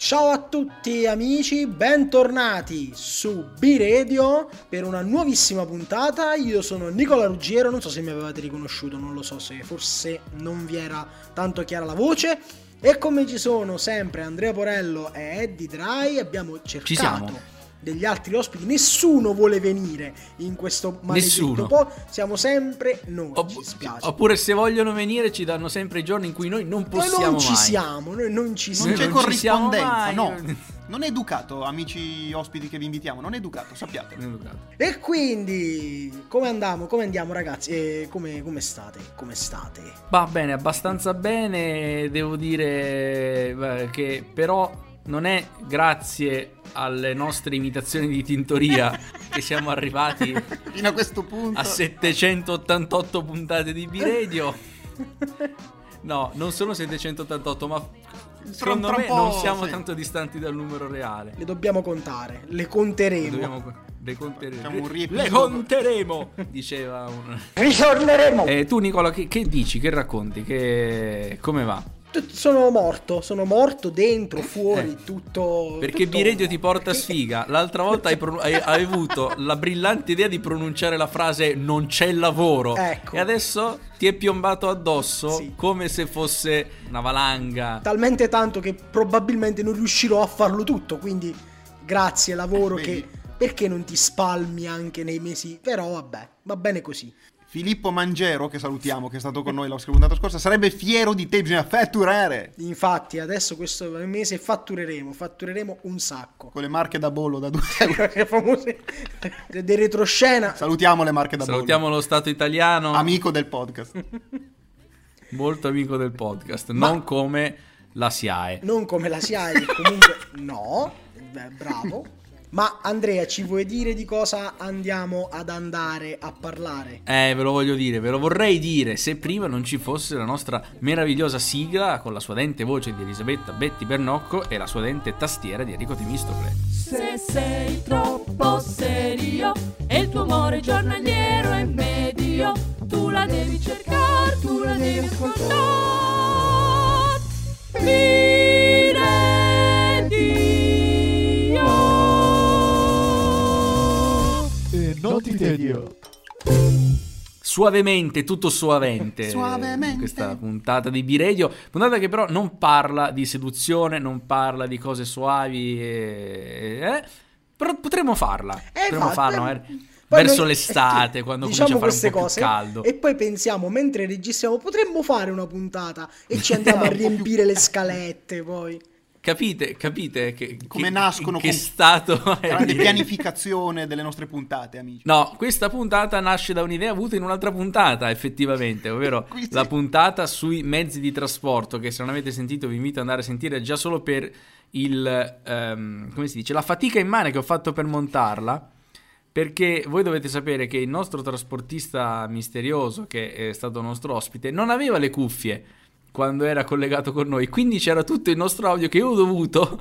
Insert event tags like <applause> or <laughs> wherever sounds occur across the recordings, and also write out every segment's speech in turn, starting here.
Ciao a tutti amici, bentornati su B-Radio per una nuovissima puntata. Io sono Nicola Ruggiero, non so se mi avevate riconosciuto, non lo so se forse non vi era tanto chiara la voce. E come ci sono sempre Andrea Porello e Eddie Dry, abbiamo cercato degli altri ospiti, nessuno vuole venire in questo maledetto po', siamo sempre noi, Opp- ci spiace. Oppure se vogliono venire ci danno sempre i giorni in cui noi non possiamo noi non ci mai. siamo, noi non ci siamo. Non c'è non corrispondenza, no. <laughs> Non è educato, amici ospiti che vi invitiamo, non è educato, sappiate. E quindi, come andiamo, come andiamo ragazzi? E come, come state? Come state? Va bene, abbastanza bene, devo dire beh, che però non è grazie alle nostre imitazioni di tintoria che siamo arrivati fino a questo punto a 788 puntate di B-Radio. No, non sono 788, ma secondo me non siamo sì. tanto distanti dal numero reale. Le dobbiamo contare, le conteremo. Le, dobbiamo, le conteremo. Le, le conteremo, diceva un... Ritorneremo! Eh, tu Nicola, che, che dici, che racconti, che... come va? Sono morto, sono morto dentro, fuori, eh, tutto. Perché tutto... Biredio ti porta sfiga. L'altra volta hai, <laughs> pro- hai, hai, avuto la brillante idea di pronunciare la frase non c'è lavoro. Ecco. E adesso ti è piombato addosso sì. come se fosse una valanga. Talmente tanto che probabilmente non riuscirò a farlo tutto. Quindi, grazie, lavoro che. Perché non ti spalmi anche nei mesi? Però vabbè, va bene così. Filippo Mangero, che salutiamo, che è stato con noi la puntata scorsa, sarebbe fiero di te, bisogna fatturare. Infatti, adesso questo mese fattureremo, fattureremo un sacco. Con le marche da bollo da 2 euro. <laughs> le famose di retroscena. Salutiamo le marche da Salutiamo bollo. lo Stato italiano. Amico del podcast. <laughs> Molto amico del podcast, Ma non come la SIAE. Non come la SIAE, comunque no, Beh, bravo. Ma Andrea, ci vuoi dire di cosa andiamo ad andare a parlare? Eh, ve lo voglio dire, ve lo vorrei dire se prima non ci fosse la nostra meravigliosa sigla con la sua dente voce di Elisabetta Betti Bernocco e la sua dente tastiera di Enrico Temistocle. Se sei troppo serio e il tuo amore giornaliero è medio, tu la devi cercare, tu la devi ascoltare. Ti tedio. Suavemente, tutto suavente. Suavemente. Questa puntata di B-Radio. Puntata che però non parla di seduzione, non parla di cose suavi. E, eh, però potremmo farla. Eh, potremmo farla eh, magari verso noi, l'estate, quando diciamo comincia a fare un po' cose, più caldo. E poi pensiamo, mentre registriamo, potremmo fare una puntata e ci <laughs> andiamo a riempire le scalette poi. Capite, capite che, come che, nascono che stato grande pianificazione delle nostre puntate, amici. No, questa puntata nasce da un'idea avuta in un'altra puntata, effettivamente, ovvero <laughs> Quindi... la puntata sui mezzi di trasporto che se non avete sentito vi invito ad andare a sentire già solo per il um, come si dice, la fatica immane che ho fatto per montarla. Perché voi dovete sapere che il nostro trasportista misterioso, che è stato nostro ospite, non aveva le cuffie quando era collegato con noi. Quindi c'era tutto il nostro audio che io ho dovuto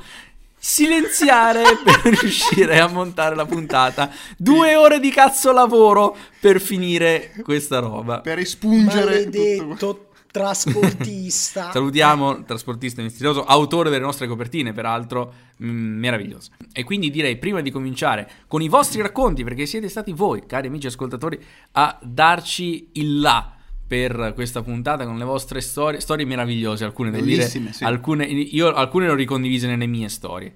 silenziare <laughs> per riuscire a montare la puntata. Due ore di cazzo lavoro per finire questa roba. Per espungere Maledetto tutto. trasportista. <laughs> Salutiamo il trasportista misterioso, autore delle nostre copertine, peraltro mh, meraviglioso. E quindi direi, prima di cominciare con i vostri racconti, perché siete stati voi, cari amici ascoltatori, a darci il là per questa puntata con le vostre storie, storie meravigliose, alcune devo Bellissime, dire, sì. alcune, io alcune le ho ricondivise nelle mie storie,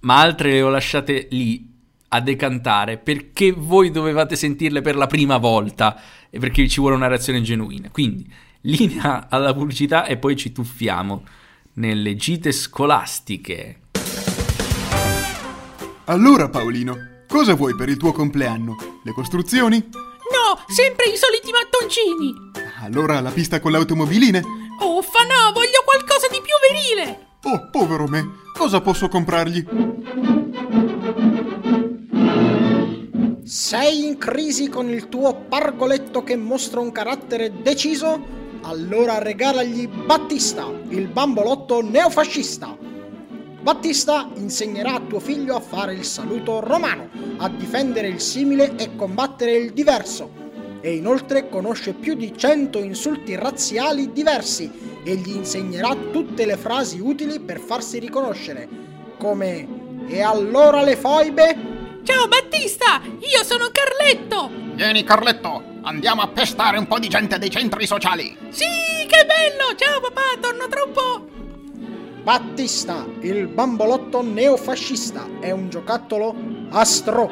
ma altre le ho lasciate lì a decantare perché voi dovevate sentirle per la prima volta e perché ci vuole una reazione genuina. Quindi, linea alla pubblicità e poi ci tuffiamo nelle gite scolastiche. Allora Paolino, cosa vuoi per il tuo compleanno? Le costruzioni? No, sempre i soliti mattoncini. Allora la pista con le automobiline? Uffa no, voglio qualcosa di più virile. Oh, povero me, cosa posso comprargli? Sei in crisi con il tuo pargoletto che mostra un carattere deciso? Allora regalagli Battista, il bambolotto neofascista. Battista insegnerà a tuo figlio a fare il saluto romano, a difendere il simile e combattere il diverso. E inoltre conosce più di 100 insulti razziali diversi e gli insegnerà tutte le frasi utili per farsi riconoscere, come E allora le foibe? Ciao Battista, io sono Carletto. Vieni Carletto, andiamo a pestare un po' di gente dei centri sociali. Sì, che bello. Ciao papà, torno tra un po'. Battista, il bambolotto neofascista, è un giocattolo astro.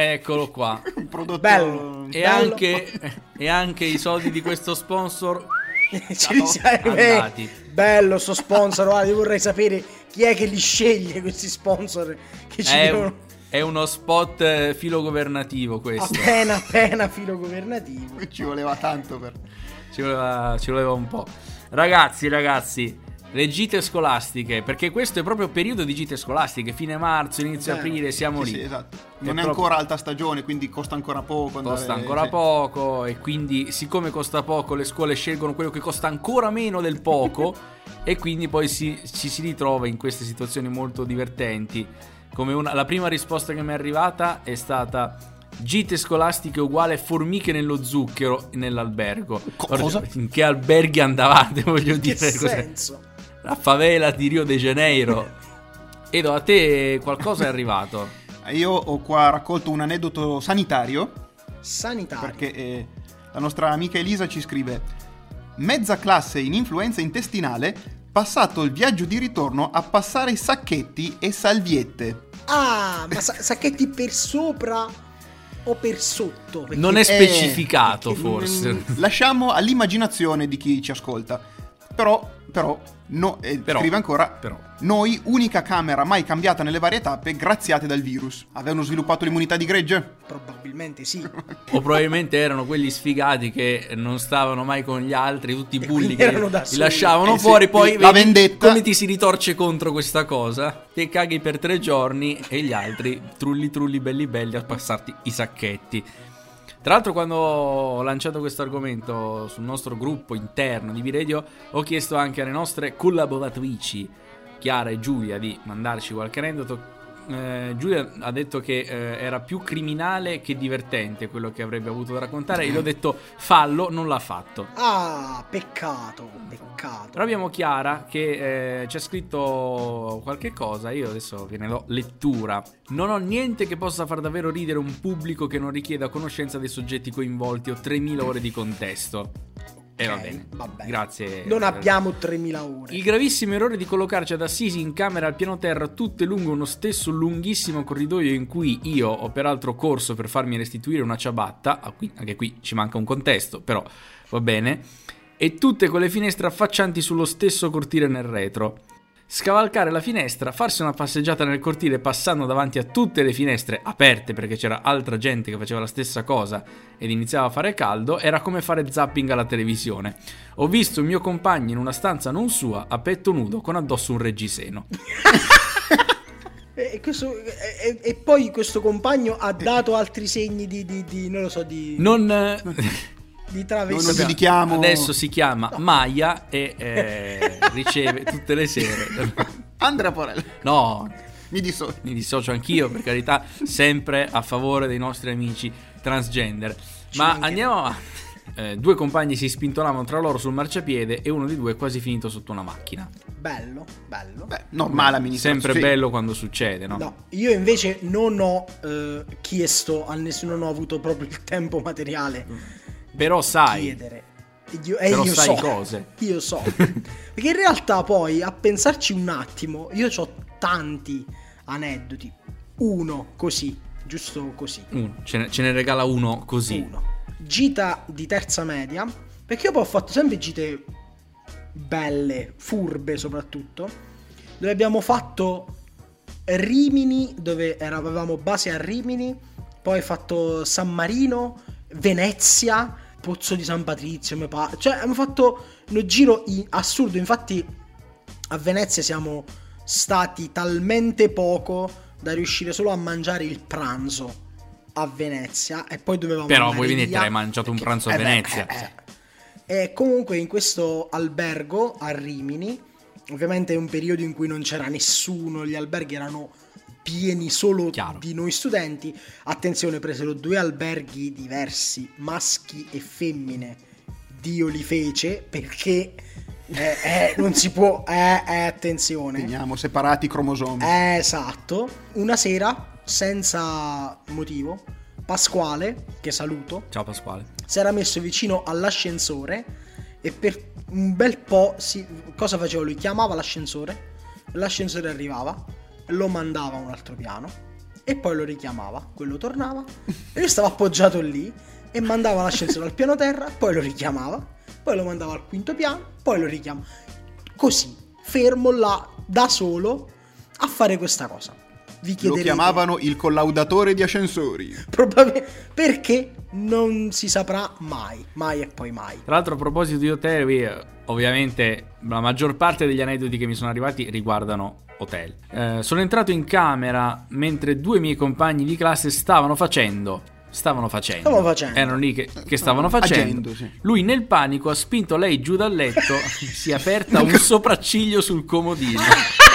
Eccolo <laughs> qua. Un prodotto Bello. E Bello. anche, <laughs> e anche i soldi di questo sponsor Ce li serve. andati. Bello sto sponsor, guarda, io vorrei sapere chi è che li sceglie questi sponsor che ci È, devono è uno spot eh, filogovernativo questo. appena appena filo governativo. Ci voleva tanto per... Ci voleva, ci voleva un po'. Ragazzi, ragazzi, le gite scolastiche, perché questo è proprio periodo di gite scolastiche, fine marzo, inizio Eh, aprile, siamo Sì, lì. sì, esatto. È Non è, proprio- ancora alta stagione, quindi costa ancora poco. andare- Costa ancora sì. poco e quindi siccome costa poco le scuole scelgono quello che costa ancora meno del poco <laughs> e quindi poi si- ci si ritrova in queste situazioni molto divertenti. Come una- la prima risposta che mi è arrivata è stata gite scolastiche uguale formiche nello zucchero nell'albergo. Cosa? In che alberghi andavate <laughs> voglio Che dire? cos'è? La favela di Rio de Janeiro. <laughs> Edo, a te qualcosa è arrivato? Io ho qua raccolto un aneddoto sanitario Sanitario. perché eh, la nostra amica Elisa ci scrive mezza classe in influenza intestinale passato il viaggio di ritorno a passare sacchetti e salviette. Ah, ma sa- sacchetti per sopra o per sotto? Non è Eh, specificato perché- forse. Lasciamo all'immaginazione di chi ci ascolta. Però, però, no, eh, Però, scrive ancora, però. noi, unica camera mai cambiata nelle varie tappe, graziate dal virus. Avevano sviluppato l'immunità di gregge? Probabilmente sì. <laughs> O probabilmente erano quelli sfigati che non stavano mai con gli altri, tutti i bulli che li lasciavano Eh sì, fuori. Poi la vedi vendetta. come ti si ritorce contro questa cosa. Te caghi per tre giorni e gli altri trulli trulli belli belli a passarti i sacchetti. Tra l'altro, quando ho lanciato questo argomento sul nostro gruppo interno di V-Radio, ho chiesto anche alle nostre collaboratrici, Chiara e Giulia, di mandarci qualche aneddoto. Eh, Giulia ha detto che eh, era più criminale che divertente quello che avrebbe avuto da raccontare. E gli ho detto fallo, non l'ha fatto. Ah, peccato, peccato. Però abbiamo Chiara che eh, ci ha scritto qualche cosa, io adesso ve ne do lettura. Non ho niente che possa far davvero ridere un pubblico che non richieda conoscenza dei soggetti coinvolti o 3000 ore di contesto. E va Ok, bene. va bene. Grazie. Non abbiamo 3000 ore. Il gravissimo errore di collocarci ad Assisi in camera al piano terra, tutte lungo uno stesso lunghissimo corridoio in cui io ho peraltro corso per farmi restituire una ciabatta, ah, anche qui ci manca un contesto, però va bene, e tutte con le finestre affaccianti sullo stesso cortile nel retro. Scavalcare la finestra, farsi una passeggiata nel cortile passando davanti a tutte le finestre aperte perché c'era altra gente che faceva la stessa cosa ed iniziava a fare caldo, era come fare zapping alla televisione. Ho visto il mio compagno in una stanza non sua, a petto nudo, con addosso un reggiseno. <laughs> E, questo- e- e- poi questo compagno ha dato altri segni di, di- di- non lo so, di, Non... di Non travessia. lo giudichiamo. Adesso si chiama Maya e eh, <laughs> riceve tutte le sere. Andrea Porella, No, mi dissocio. mi dissocio anch'io, per carità, sempre a favore dei nostri amici transgender. Ma mancherebbe. andiamo avanti. Eh, due compagni si spintonavano tra loro sul marciapiede e uno di due è quasi finito sotto una macchina. Bello, bello. Beh, normale amministrazione. Sempre Sì. bello quando succede, no? No, io invece non ho eh, chiesto a nessuno, non ho avuto proprio il tempo materiale Però sai, chiedere. Io, e Però io sai so, cose. <laughs> Io so. <laughs> Perché in realtà poi, a pensarci un attimo, io ho tanti aneddoti. Uno così, giusto così. uno, ce, ne, ce ne regala uno così. Uno. Gita di terza media. Perché io poi ho fatto sempre gite belle, furbe soprattutto. Dove abbiamo fatto Rimini, dove era- avevamo base a Rimini. Poi fatto San Marino, Venezia, Pozzo di San Patrizio. mi pare. Cioè, abbiamo fatto uno giro i- assurdo. Infatti, a Venezia siamo stati talmente poco da riuscire solo a mangiare il pranzo a Venezia e poi dovevamo Però venire, via hai mangiato un pranzo a eh beh, Venezia. eh, eh. E comunque in questo albergo a Rimini, ovviamente è un periodo in cui non c'era nessuno, gli alberghi erano pieni solo Chiaro. di noi studenti. Attenzione, presero due alberghi diversi, maschi e femmine Dio li fece perché eh, eh, non si può, eh, eh, attenzione. Teniamo separati i cromosomi. Eh, esatto. Una sera, senza motivo, Pasquale, che saluto, Ciao Pasquale. si era messo vicino all'ascensore e per un bel po' si- cosa faceva lui? Chiamava l'ascensore, l'ascensore arrivava, lo mandava a un altro piano e poi lo richiamava, quello tornava e lui stava appoggiato lì e mandava l'ascensore al piano terra, poi lo richiamava, poi lo mandava al quinto piano, poi lo richiamava. Così, fermo là da solo a fare questa cosa. Vi Lo chiederete chiamavano il collaudatore di ascensori. <laughs> probabilmente perché non si saprà mai, mai e poi mai. Tra l'altro, a proposito di hotel, ovviamente la maggior parte degli aneddoti che mi sono arrivati riguardano hotel. Eh, sono entrato in camera mentre due miei compagni di classe stavano facendo. Stavano facendo. Stavano facendo. Erano lì che, che stavano facendo. Agendo, sì. Lui nel panico ha spinto lei giù dal letto. <laughs> si è aperta un sopracciglio sul comodino. <laughs>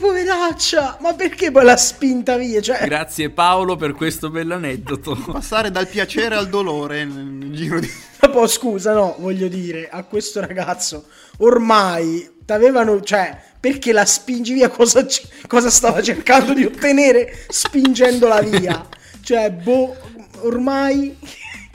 Poveraccia! Ma perché poi l'ha spinta via? Cioè, Grazie Paolo per questo bell'aneddoto. <laughs> Passare dal piacere al dolore nel, nel giro di... poi scusa, no, voglio dire, a questo ragazzo ormai t'avevano, cioè, perché la spingi via? Cosa, c- cosa stava cercando di ottenere spingendola via? Cioè, boh, ormai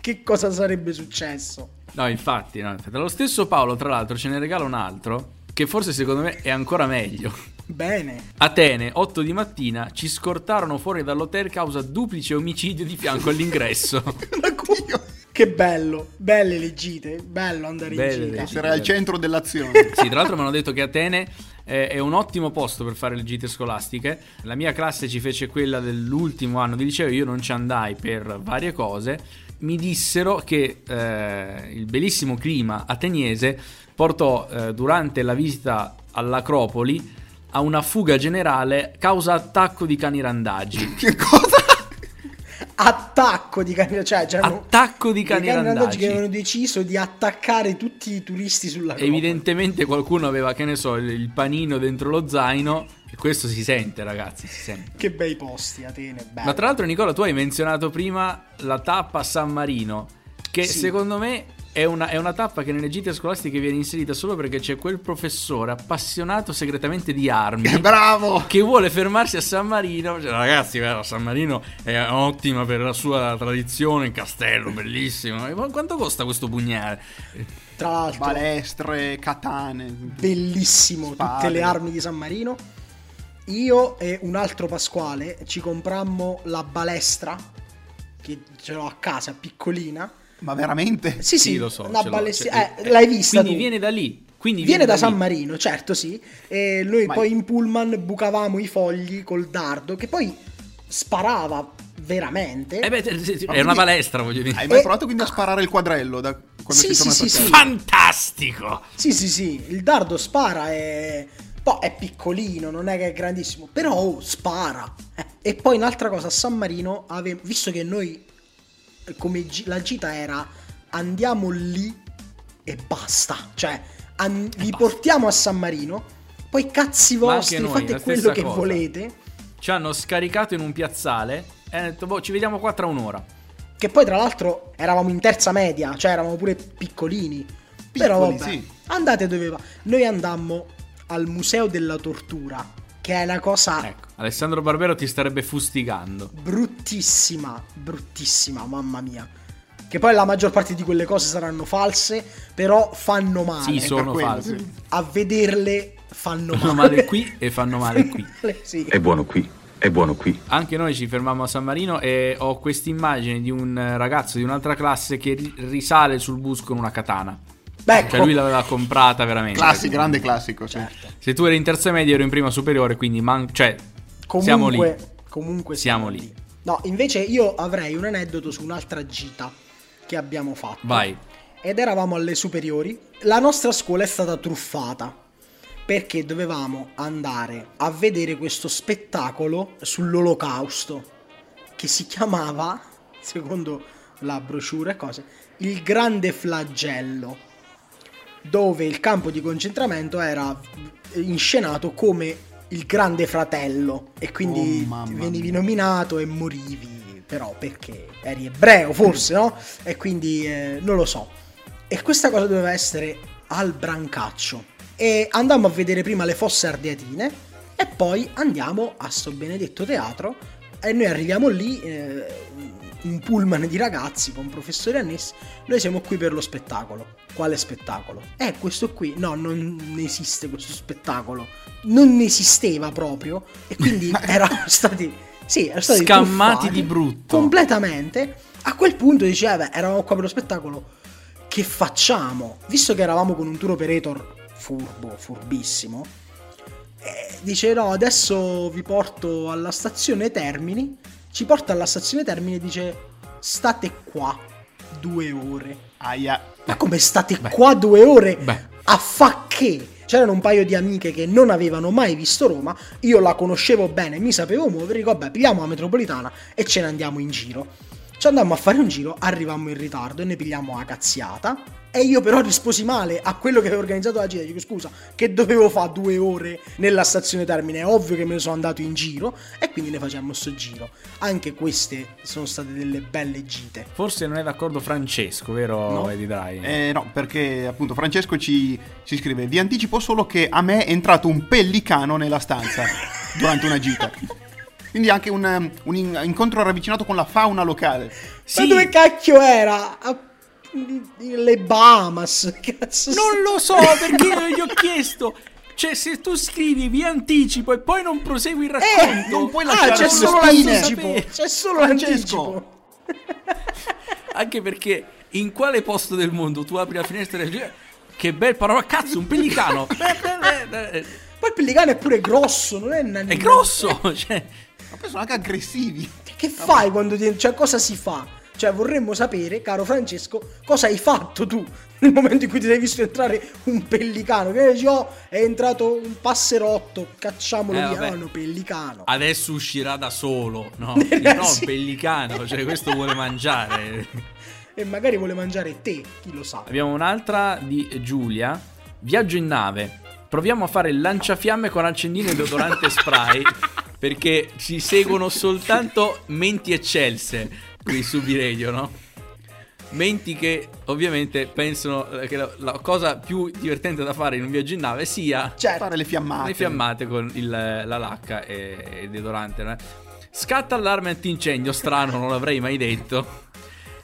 che cosa sarebbe successo? No, infatti, no, infatti. Lo stesso Paolo, tra l'altro, ce ne regala un altro. Che forse secondo me è ancora meglio. Bene. Atene, 8 di mattina, ci scortarono fuori dall'hotel causa duplice omicidio di fianco all'ingresso. <laughs> Che bello, belle le gite, bello andare in Belle gita. le Essere al centro dell'azione. sì, tra l'altro mi hanno detto che Atene eh, è un ottimo posto per fare le gite scolastiche. La mia classe ci fece quella dell'ultimo anno di liceo, io non ci andai per varie cose. Mi dissero che eh, il bellissimo clima ateniese portò eh, durante la visita all'Acropoli a una fuga generale causa attacco di cani randagi. <laughs> che cosa? Attacco di cani, cioè c'erano Attacco di dei cani randaggi randagi. che avevano deciso di attaccare tutti i turisti sulla Evidentemente qualcuno aveva, che ne so, il- panino dentro lo zaino. E questo si sente, ragazzi, si sente. Che bei posti, Atene, bello. Ma tra l'altro, Nicola, tu hai menzionato prima la tappa San Marino, che Sì. secondo me è una, è una tappa che nelle gite scolastiche viene inserita solo perché c'è quel professore appassionato segretamente di armi. <laughs> Bravo! Che vuole fermarsi a San Marino. Cioè, ragazzi, guarda, San Marino è ottima per la sua tradizione. Castello, bellissimo. Ma quanto costa questo pugnale? Tra l'altro, Balestre, katane. bellissimo Spade. tutte le armi di San Marino. Io e un altro Pasquale ci comprammo la balestra che ce l'ho a casa, piccolina. Ma veramente? Sì, sì, Sì, lo so. una l'ho, balestra- cioè, eh, l'hai vista Quindi tu. viene da lì. Quindi Viene da San lì. Marino, certo, sì. E noi Ma- poi in pullman bucavamo i fogli col dardo che poi sparava veramente. Eh beh, è quindi- una palestra, voglio dire. Hai mai Eh, provato quindi a sparare il quadrello da quando Sì, sei sì, sì, sì. Fantastico! Sì, sì, sì, il dardo spara e... Poi è piccolino, non è che è grandissimo, però oh, spara. Eh, E poi un'altra cosa, a San Marino, ave- visto che noi, come gi- la gita era, andiamo lì e basta. Cioè, an- vi portiamo a San Marino, poi cazzi vostri, noi, fate quello che cosa. volete. Ci hanno scaricato in un piazzale e hanno detto, boh, ci vediamo qua tra un'ora. Che poi tra l'altro eravamo in terza media, cioè eravamo pure piccolini. Però Piccoli, vabbè, sì. andate dove va. Noi andammo al Museo della Tortura, che è una cosa Ecco, Alessandro Barbero ti starebbe fustigando. bruttissima, bruttissima, mamma mia. Che poi la maggior parte di quelle cose saranno false, però fanno male. Sì, sono sì. A vederle fanno Fanno male. male qui e fanno male qui. <laughs> male, sì. È buono qui, è buono qui. Anche noi ci fermammo a San Marino e ho questa immagine di un ragazzo di un'altra classe che ri- risale sul bus con una katana. Beh, Cioè lui l'aveva comprata veramente. Classi, grande classico, sì. certo. Se tu eri in terza media ero in prima superiore, quindi man- cioè, siamo lì. Comunque, comunque Siamo lì. No, invece io avrei un aneddoto su un'altra gita che abbiamo fatto. Vai. Ed eravamo alle superiori. La nostra scuola è stata truffata perché dovevamo andare a vedere questo spettacolo sull'olocausto che si chiamava, secondo la brochure e cose, il grande flagello dove il campo di concentramento era inscenato come il grande fratello e quindi Oh, venivi nominato e morivi però perché eri ebreo forse, no? E quindi eh, non lo so. E questa cosa doveva essere al Brancaccio. E andammo a vedere prima le fosse ardeatine e poi andiamo a sto benedetto teatro e noi arriviamo lì, eh, un pullman di ragazzi con professori annessi, noi siamo qui per lo spettacolo. Quale spettacolo? Eh, questo qui, no, non esiste questo spettacolo. Non esisteva proprio e quindi <laughs> erano stati... Sì, erano stati Scammati di brutto. Completamente. A quel punto diceva, eravamo qua per lo spettacolo, che facciamo? Visto che eravamo con un tour operator furbo, furbissimo, eh, dice no, adesso vi porto alla stazione Termini, ci porta alla stazione Termini e dice state qua due ore. Aia. Ma come state qua due ore? Beh. A fa che? C'erano un paio di amiche che non avevano mai visto Roma, io la conoscevo bene, mi sapevo muovere, dico vabbè, pigliamo la metropolitana e ce ne andiamo in giro. Ci andammo a fare un giro, arrivammo in ritardo e ne pigliamo la cazziata. E io però risposi male a quello che avevo organizzato la gita. Dico scusa, che dovevo fare due ore nella stazione Termine? È ovvio che me ne sono andato in giro e quindi ne facciamo sto giro. Anche queste sono state delle belle gite. Forse non è d'accordo Francesco, vero No. Eddie Dry? Eh, no, perché appunto Francesco ci, ci scrive: Vi anticipo solo che a me è entrato un pellicano nella stanza <laughs> durante una gita. Quindi anche un, um, un in- incontro ravvicinato con la fauna locale. Ma dove cacchio era? A- Le Bahamas, <laughs> cazzo. Non lo so <laughs> perché io gli ho chiesto. Cioè, se tu scrivi vi anticipo e poi non prosegui il racconto, non puoi Ah, lasciare c'è sulle solo spine. l'anticipo. C'è solo Francesco. l'anticipo. <laughs> Anche perché in quale posto del mondo tu apri la finestra e dici che bel parola cazzo, un pellicano. è Poi il pellicano è pure grosso, non è un grosso, cioè Ma poi sono anche aggressivi. Che fai quando ti... Cioè, cosa si fa? Cioè, vorremmo sapere, caro Francesco, cosa hai fatto tu nel momento in cui ti sei visto entrare un pellicano. Che dici, oh, è entrato un passerotto, cacciamolo Eh, via. vabbè. No, no, pellicano. adesso uscirà da solo, no? <laughs> No, sì. pellicano, cioè questo vuole mangiare. E magari vuole mangiare te, chi lo sa. Abbiamo un'altra di Giulia. Viaggio in nave. Proviamo a fare il lanciafiamme con accendino e <laughs> deodorante spray. Perché ci seguono soltanto menti eccelse qui su B-Radio, no? Menti che ovviamente pensano eh, che la, la cosa più divertente da fare in un viaggio in nave sia Certo. Fare le fiammate. le fiammate con il- la lacca e il deodorante. no? Scatta allarme antincendio, strano, non l'avrei mai detto.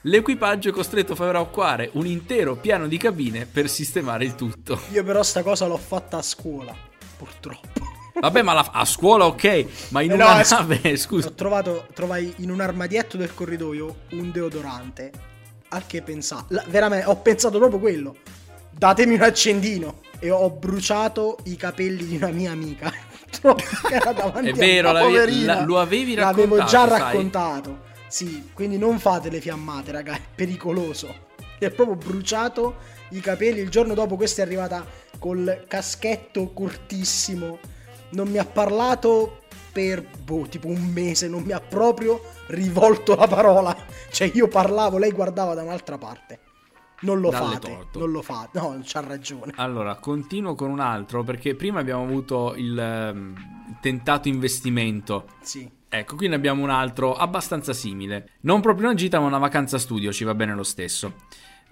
L'equipaggio è costretto a far evacuare un intero piano di cabine per sistemare il tutto. Io però sta cosa l'ho fatta a scuola, purtroppo. Vabbè, ma la- a scuola ok, ma in Eh una no, è nave, <laughs> scusa. Ho trovato, trovai in un armadietto del corridoio un deodorante. Al che pensavo, veramente, ho pensato proprio quello. Datemi un accendino. E ho bruciato i capelli di una mia amica. <laughs> era davanti È a vero, la- lo avevi raccontato. L'avevo già sai. raccontato. Sì, quindi non fate le fiammate, raga, è pericoloso. Ha proprio bruciato i capelli. Il giorno dopo questa è arrivata col caschetto cortissimo. Non mi ha parlato per boh, tipo un mese, non mi ha proprio rivolto la parola. Cioè io parlavo, lei guardava da un'altra parte. Non lo Dalle fate, torto. non lo fate. No, c'ha ragione. Allora, continuo con un altro perché prima abbiamo avuto il ehm, tentato investimento. Sì. Ecco, qui ne abbiamo un altro abbastanza simile. Non proprio una gita, ma una vacanza studio, ci va bene lo stesso.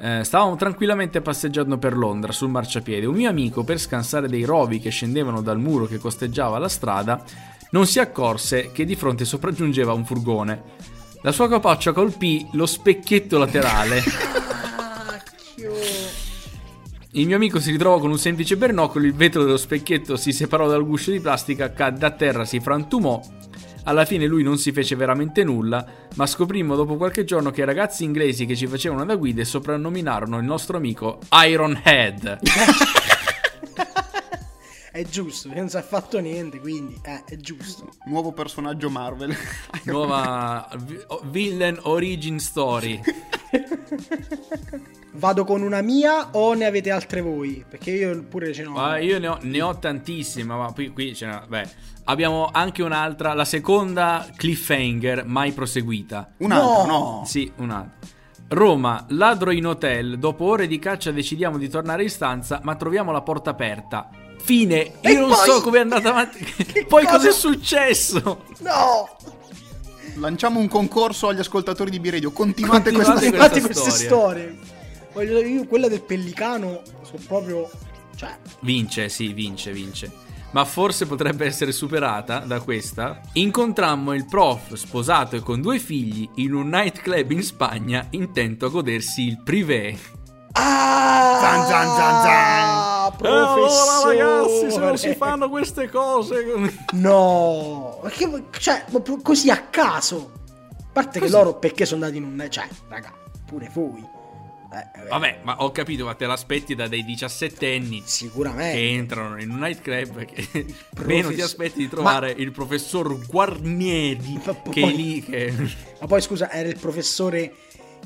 Eh, stavamo tranquillamente passeggiando per Londra sul marciapiede. Un mio amico, per scansare dei rovi che scendevano dal muro che costeggiava la strada, non si accorse che di fronte sopraggiungeva un furgone. La sua capoccia colpì lo specchietto laterale. <laughs> Il mio amico si ritrovò con un semplice bernocolo, il vetro dello specchietto si separò dal guscio di plastica, cadde a terra, si frantumò. Alla fine lui non si fece veramente nulla, ma scoprimmo dopo qualche giorno che i ragazzi inglesi che ci facevano da guide soprannominarono il nostro amico Iron Head. <laughs> È giusto, non si è fatto niente, quindi eh, è giusto. Nuovo personaggio Marvel. <laughs> Nuova vi- villain origin story. <laughs> Vado con una mia o ne avete altre voi? Perché io pure ce n'ho. Ma io ne ho, ne ho tantissime, ma qui, qui ce n'è. Beh, abbiamo anche un'altra, la seconda cliffhanger mai proseguita. Un altro, No. no. Sì, un altro. Roma, ladro in hotel. Dopo ore di caccia decidiamo di tornare in stanza, ma troviamo la porta aperta. Fine. Io E non poi- so come è andata avanti. <laughs> Poi cosa- cosa è successo? No! Lanciamo un concorso agli ascoltatori di B-Radio. Continuate, Continuate questa questa queste storie. Voglio dire, io quella del pellicano sono proprio... Cioè, Vince, sì, vince, vince. Ma forse potrebbe essere superata da questa. Incontrammo il prof sposato e con due figli in un nightclub in Spagna intento a godersi il privé. Ah! Zan, zan, zan, zan. Professore. queste cose. No, che- cioè, così a caso. A parte che loro perché sono andati in un... Cioè, raga, pure voi. Eh, eh, Vabbè, ma ho capito, ma te l'aspetti da dei diciassettenni Sicuramente. che entrano in un nightclub che Profes- <laughs> meno ti aspetti di trovare il professor Guarnieri Ma poi- che è lì che... Ma poi scusa, era il professore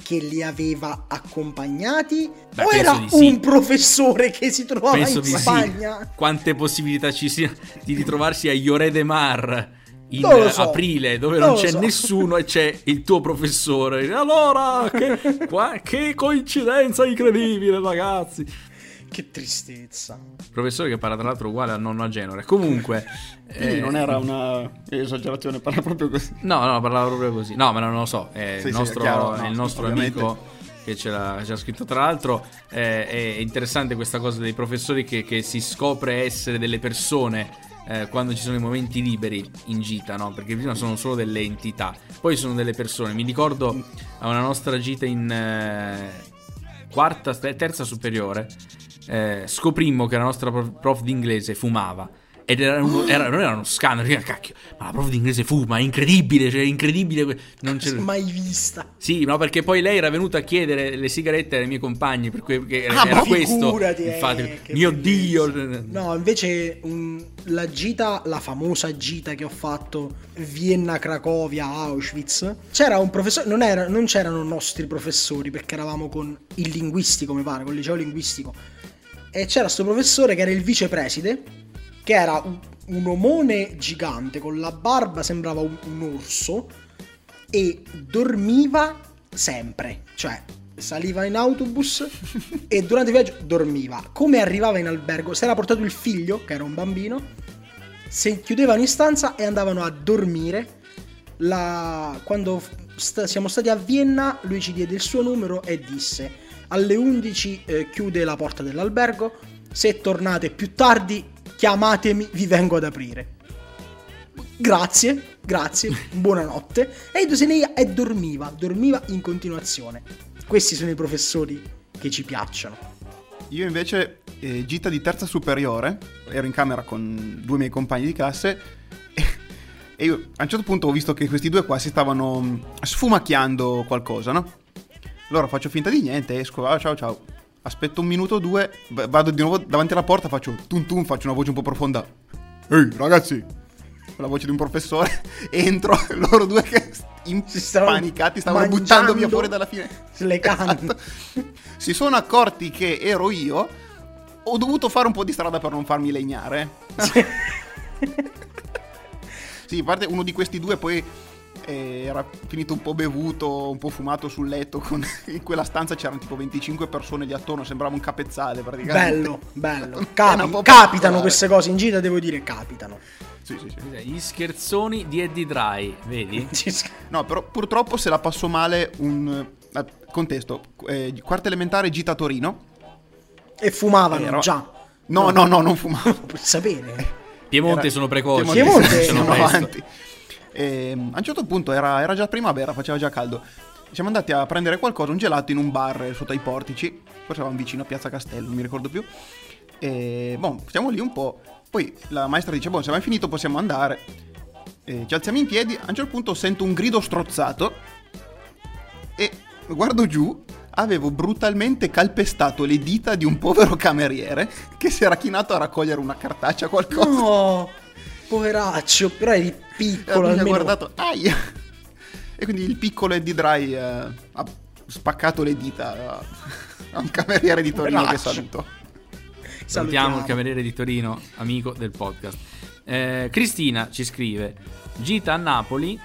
che li aveva accompagnati? Beh, o era sì. un professore che si trovava Penso in di sì. Spagna? Quante possibilità ci sia di ritrovarsi a Lloret de Mar in so. aprile dove Non non, c'è so. nessuno e c'è il tuo professore. Allora, che, <laughs> qua- che coincidenza incredibile, ragazzi. Che tristezza. Professore che parla tra l'altro uguale al nonno a Genore. Comunque, <laughs> eh, non era una esagerazione, parla proprio così. No, no, parlava proprio così. No, ma non lo so. È Sì, il sì, nostro, è chiaro, no, il nostro amico che ce l'ha, ce l'ha scritto. Tra l'altro, eh, è interessante questa cosa dei professori che, che si scopre essere delle persone. Eh, quando ci sono i momenti liberi in gita, no? Perché prima sono solo delle entità, poi sono delle persone. Mi ricordo a una nostra gita in eh, quarta, terza superiore, eh, scoprimmo che la nostra prof, prof di inglese fumava. Ed era uno- era- non era uno scandalo, era cacchio, ma la prof di inglese fuma, è incredibile, cioè incredibile. Non c'è... Mai vista. Sì, no, perché poi lei era venuta a chiedere le sigarette ai miei compagni, per cui perché Ah, era ma questo. figurati, eh, Infatti, che mio bellissimo. Dio. No, invece mm, la gita, la famosa gita che ho fatto Vienna, Cracovia, Auschwitz, c'era un professore, non, era- non c'erano nostri professori perché eravamo con il linguistico, mi pare, con il liceo linguistico. E c'era questo professore che era il vicepreside, che era un, un omone gigante con la barba, sembrava un, un orso, e dormiva sempre, cioè saliva in autobus e durante il viaggio dormiva. Come arrivava in albergo, si era portato il figlio, che era un bambino, si chiudevano in stanza e andavano a dormire. La- Quando sta- siamo stati a Vienna, lui ci diede il suo numero e disse: Alle 11 eh, chiude la porta dell'albergo. Se tornate più tardi, chiamatemi, vi vengo ad aprire. Grazie, grazie, <laughs> buonanotte. E Edo se ne ia e dormiva, dormiva in continuazione. Questi sono i professori che ci piacciono. Io invece, eh, gita di terza superiore, ero in camera con due miei compagni di classe e, <laughs> e io a un certo punto ho visto che questi due qua si stavano mm, sfumacchiando qualcosa, no? Allora faccio finta di niente, esco, ah, ciao ciao. Aspetto un minuto o due, vado di nuovo davanti alla porta, faccio tum tum, faccio una voce un po' profonda. Ehi ragazzi, con la voce di un professore, <laughs> entro, <laughs> loro due che impanicati stavano buttando via fuori dalla fine. <laughs> Esatto. Si sono accorti che ero io. Ho dovuto fare un po' di strada per non farmi legnare. sì, a parte uno di questi due poi era finito un po' bevuto, un po' fumato sul letto. Con... <laughs> In quella stanza c'erano tipo 25 persone lì attorno, sembrava un capezzale praticamente. Bello, bello. <laughs> Era Capi- capitano queste cose in gita, devo dire, capitano. Sì, sì, sì. Gli scherzoni di Eddie Dry, vedi? <laughs> No, però purtroppo se la passo male un... eh, contesto, eh, quarta elementare gita a Torino. E fumavano Ero- già. No, no, no, non fumavo. Per sapere. Piemonte Era- sono precoci. Piemonte sono avanti. Ehm, a un certo punto era, era già primavera, faceva già caldo. Siamo andati a prendere qualcosa, un gelato in un bar sotto ai portici. Forse eravamo vicino a Piazza Castello, non mi ricordo più. E boh, stiamo lì un po'. Poi la maestra dice: Boh, se abbiamo finito possiamo andare. E ci alziamo in piedi. A un certo punto sento un grido strozzato. E guardo giù. Avevo brutalmente calpestato le dita di un povero cameriere che si era chinato a raccogliere una cartaccia qualcosa. No, poveraccio, però eri piccolo mi ha almeno. guardato, aia! E quindi il piccolo Eddie Dry eh, ha spaccato le dita a, un cameriere di Torino che Poveraccio. saluto. Salutiamo il cameriere di Torino, amico del podcast. Eh, Cristina ci scrive: Gita a Napoli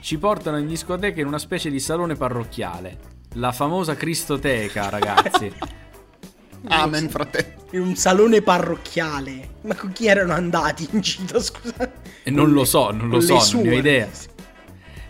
ci portano in discoteca in una specie di salone parrocchiale. La famosa Cristoteca, ragazzi. <laughs> Amen, fratello. In un salone parrocchiale. Ma con chi erano andati in gita, <laughs> scusa? E non lo so, non lo so, non sue. ne ho idea.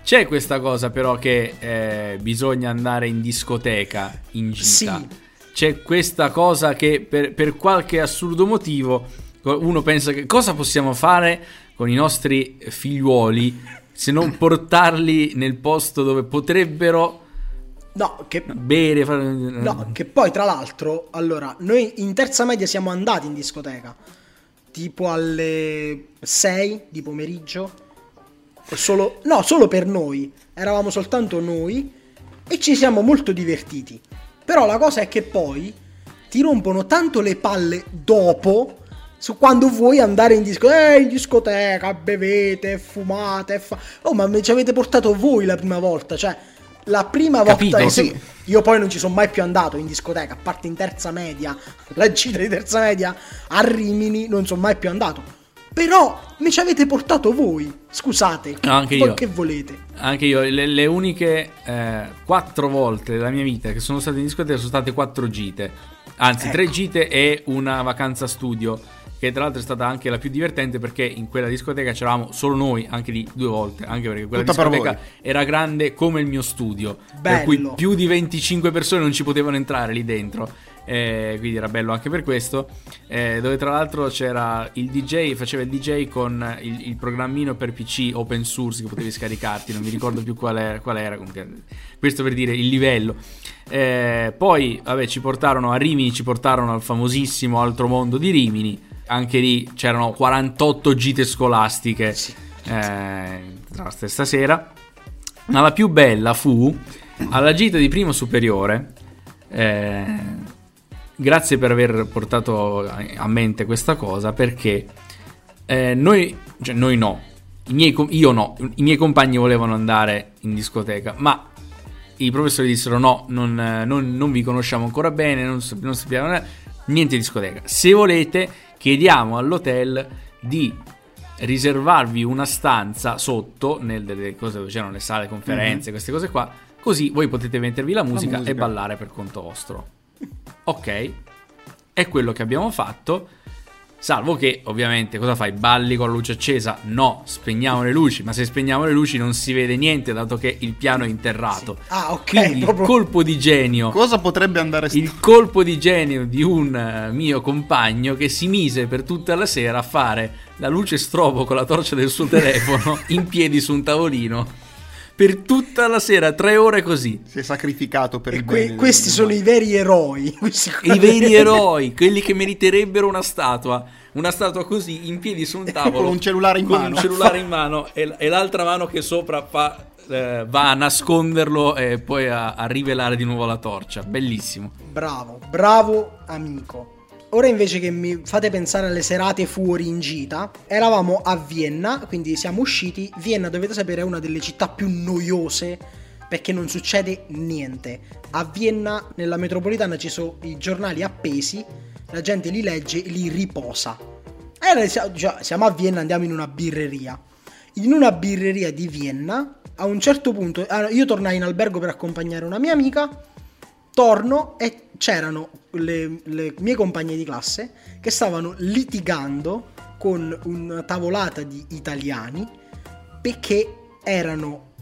C'è questa cosa però che eh, bisogna andare in discoteca in gita. Sì. C'è questa cosa che per, per qualche assurdo motivo uno pensa che cosa possiamo fare con i nostri figliuoli se non <coughs> portarli nel posto dove potrebbero No, che, bere. fare- no, che poi tra l'altro, allora, noi in terza media siamo andati in discoteca, tipo alle 6 di pomeriggio, solo, no, solo per noi, eravamo soltanto noi e ci siamo molto divertiti. Però la cosa è che poi ti rompono tanto le palle dopo su quando vuoi andare in discoteca, eh, in discoteca, bevete, fumate, fa... oh ma me ci avete portato voi la prima volta, cioè la prima Capito, volta sì. io poi non ci sono mai più andato in discoteca, a parte in terza media, <laughs> la gita di terza media a Rimini non sono mai più andato. Però mi ci avete portato voi, scusate, No, anche voi io. che volete? Anche io, le, le uniche eh, quattro volte della mia vita che sono state in discoteca sono state quattro gite. Anzi, tre Ecco. gite e una vacanza studio. Che tra l'altro è stata anche la più divertente perché in quella discoteca c'eravamo solo noi, anche lì due volte. Anche perché quella Tutta per discoteca voi. era grande come il mio studio. Per Bello. cui più di 25 persone non ci potevano entrare lì dentro. Eh, quindi era bello anche per questo. Eh, dove tra l'altro c'era il DJ, faceva il DJ con il, il programmino per PC open source che potevi scaricarti. Non mi ricordo più qual era. Qual era comunque. Questo per dire il livello. Eh, poi, vabbè, ci portarono a Rimini, ci portarono al famosissimo Altro Mondo di Rimini. Anche lì c'erano 48 gite scolastiche eh, tra la stessa sera. Ma la più bella fu alla gita di primo superiore. eh, grazie per aver portato a mente questa cosa perché eh, noi, cioè noi no, i miei io no, i miei compagni volevano andare in discoteca, ma i professori dissero no, non, non- non vi conosciamo ancora bene, non, non sappiamo niente di discoteca. Se volete, chiediamo all'hotel di riservarvi una stanza sotto, nelle cose dove c'erano le sale conferenze, queste cose qua, così voi potete mettervi la musica, musica. e ballare per conto vostro. Ok, è quello che abbiamo fatto. Salvo che, ovviamente, cosa fai? Balli con la luce accesa? No, spegniamo le luci. Ma se spegniamo le luci non si vede niente, dato che il piano è interrato. Ah, ok, Quindi il proprio- colpo di genio. Cosa potrebbe andare st- Il colpo di genio di un eh, mio compagno che si mise per tutta la sera a fare la luce strobo con la torcia del suo telefono <laughs> in piedi su un tavolino. Per tutta la sera, tre ore così. Si è sacrificato per E il que- bene. questi sono i veri eroi. <laughs> I veri eroi, quelli che meriterebbero una statua. Una statua così in piedi su un <laughs> tavolo. Con un cellulare in con mano. un cellulare in <laughs> mano e, e l'altra mano che sopra fa, eh, va a nasconderlo e poi a, a rivelare di nuovo la torcia. Bellissimo. Bravo, bravo amico. Ora invece che mi fate pensare alle serate fuori in gita, eravamo a Vienna, quindi siamo usciti. Vienna, dovete sapere, è una delle città più noiose perché non succede niente. A Vienna, nella metropolitana, ci sono i giornali appesi, la gente li legge e li riposa. E siamo, già, siamo a Vienna, andiamo in una birreria. In una birreria di Vienna, a un certo punto, io tornai in albergo per accompagnare una mia amica torno e c'erano le, le mie compagne di classe che stavano litigando con una tavolata di italiani perché erano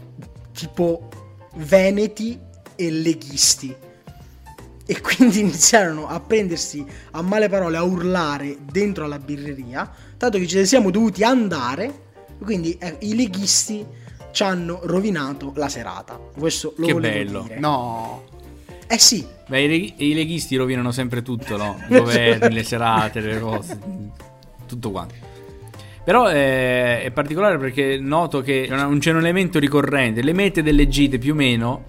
tipo veneti e leghisti e quindi <laughs> iniziarono a prendersi a male parole a urlare dentro alla birreria tanto che ci siamo dovuti andare quindi eh, i leghisti ci hanno rovinato la serata questo lo Che volevo bello. dire No. Eh sì Beh, i, leg- i leghisti rovinano sempre tutto, no? I le serate, le cose, tutto quanto. Però eh, è particolare perché noto che non c'è un elemento ricorrente. Le mete delle gite più o meno,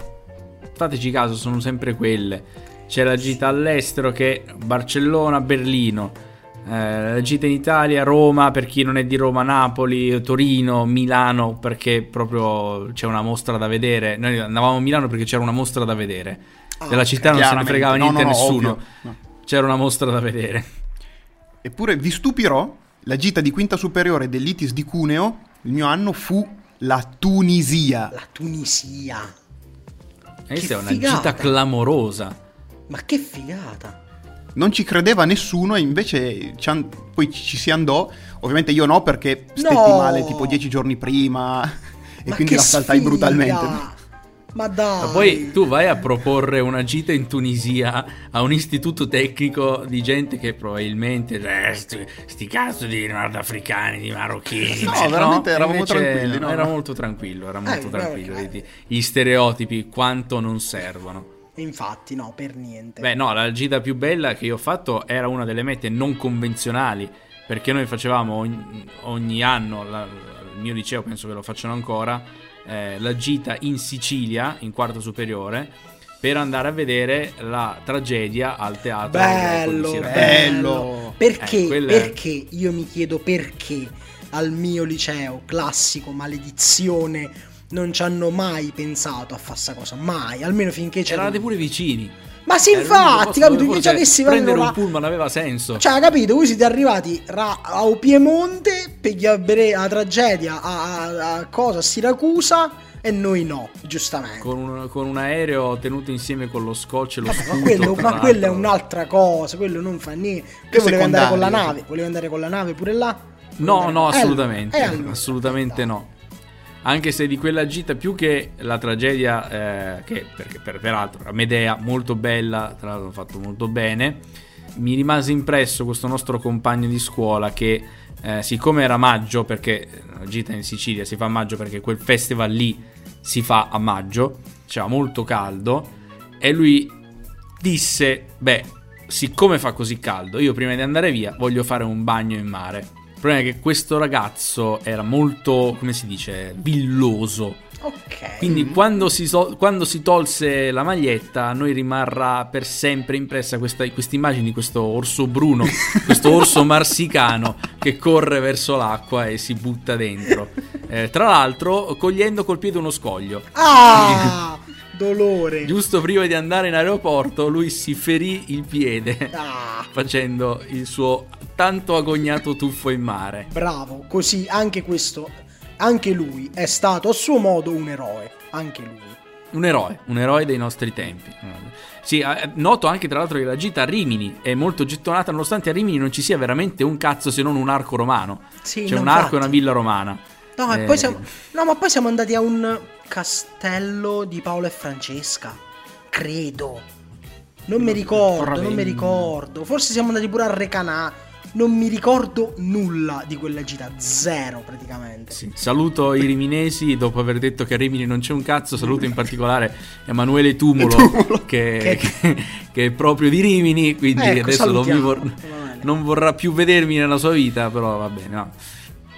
fateci caso, sono sempre quelle. C'è la gita all'estero che è Barcellona, Berlino. eh, la gita in Italia, Roma, per chi non è di Roma, Napoli, Torino, Milano, perché proprio c'è una mostra da vedere. Noi andavamo a Milano perché c'era una mostra da vedere. Ah, Della città non se ne fregava niente no, no, nessuno. No. C'era una mostra da vedere. Eppure vi stupirò, la gita di quinta superiore dell'ITIS di Cuneo, il mio anno fu la Tunisia. La Tunisia. Questa è una figata. gita clamorosa. Ma che figata. Non ci credeva nessuno e invece ci an- poi ci si andò. Ovviamente io no perché stetti No! male tipo dieci giorni prima <laughs> e Ma quindi la saltai sfiga! Ma dai. Ma poi tu vai a proporre una gita in Tunisia a un istituto tecnico di gente che probabilmente eh, sti, sti cazzo di nordafricani, di marocchini. No, eh, veramente eravamo Invece tranquilli, no? Era molto tranquillo, era molto Eh, tranquillo. beh, vedi, Gli stereotipi quanto non servono. Infatti, no, per niente. Beh, no, la gita più bella che io ho fatto era una delle mete non convenzionali, perché noi facevamo ogni, ogni anno, la- il mio liceo penso che lo facciano ancora, eh, la gita in Sicilia, in quarto superiore, per andare a vedere la tragedia al teatro bello, Siracusa. bello. Perché? Eh, Perché? Io mi chiedo perché al mio liceo classico, maledizione, non ci hanno mai pensato a fare sta cosa. Mai, almeno finché c'era. Eravate pure vicini. Ma sì, Era l'unico infatti, capito? Che ci avessi prendere là- un pullman aveva senso. Cioè, capito? Voi siete arrivati ra- a Piemonte per la tragedia a, a- a cosa? A Siracusa e noi no, giustamente. Con un, con un aereo tenuto insieme con lo scotch e lo scudo. ma, quello, ma quella è un'altra cosa, quello non fa niente. Che volevi andare con la nave? Volevi andare con la nave pure là? No, no, Eh, assolutamente. eh, allora, assolutamente no. Anche se di quella gita, più che la tragedia, eh, che perché per, peraltro era Medea, molto bella, tra l'altro fatto molto bene, mi rimase impresso questo nostro compagno di scuola che, eh, siccome era maggio, perché la gita in Sicilia si fa a maggio perché quel festival lì si fa a maggio, c'era molto caldo, e lui disse, beh, siccome fa così caldo, io prima di andare via voglio fare un bagno in mare. Il problema è che questo ragazzo era molto, come si dice, villoso. Ok. Quindi quando, si so- quando si tolse la maglietta, a noi rimarrà per sempre impressa questa immagine di questo orso bruno, <laughs> questo orso marsicano che corre verso l'acqua e si butta dentro. Eh, tra l'altro, cogliendo col piede uno scoglio. Ah, <laughs> dolore. Giusto prima di andare in aeroporto, lui si ferì il piede Ah, <laughs> facendo il suo tanto agognato tuffo in mare. bravo. Così anche questo, anche lui è stato a suo modo un eroe. Anche lui. Un eroe, un eroe dei nostri tempi. Sì, eh, noto anche tra l'altro che la gita a Rimini è molto gettonata, nonostante a Rimini non ci sia veramente un cazzo se non un arco romano. Sì, C'è un arco e una villa romana. No, e Eh, poi siamo, no, ma poi siamo andati a un castello di Paolo e Francesca. Credo. Non mi ricordo, non mi ricordo. Forse siamo andati pure a Recanà. Non mi ricordo nulla di quella gita. Zero praticamente. Sì, Saluto i riminesi dopo aver detto che a Rimini non c'è un cazzo. Saluto in particolare Emanuele Tumulo, <laughs> che, che- che è proprio di Rimini. Quindi Ecco, adesso salutiamo, Emanuele. non vorrà più vedermi nella sua vita. Però va bene. no.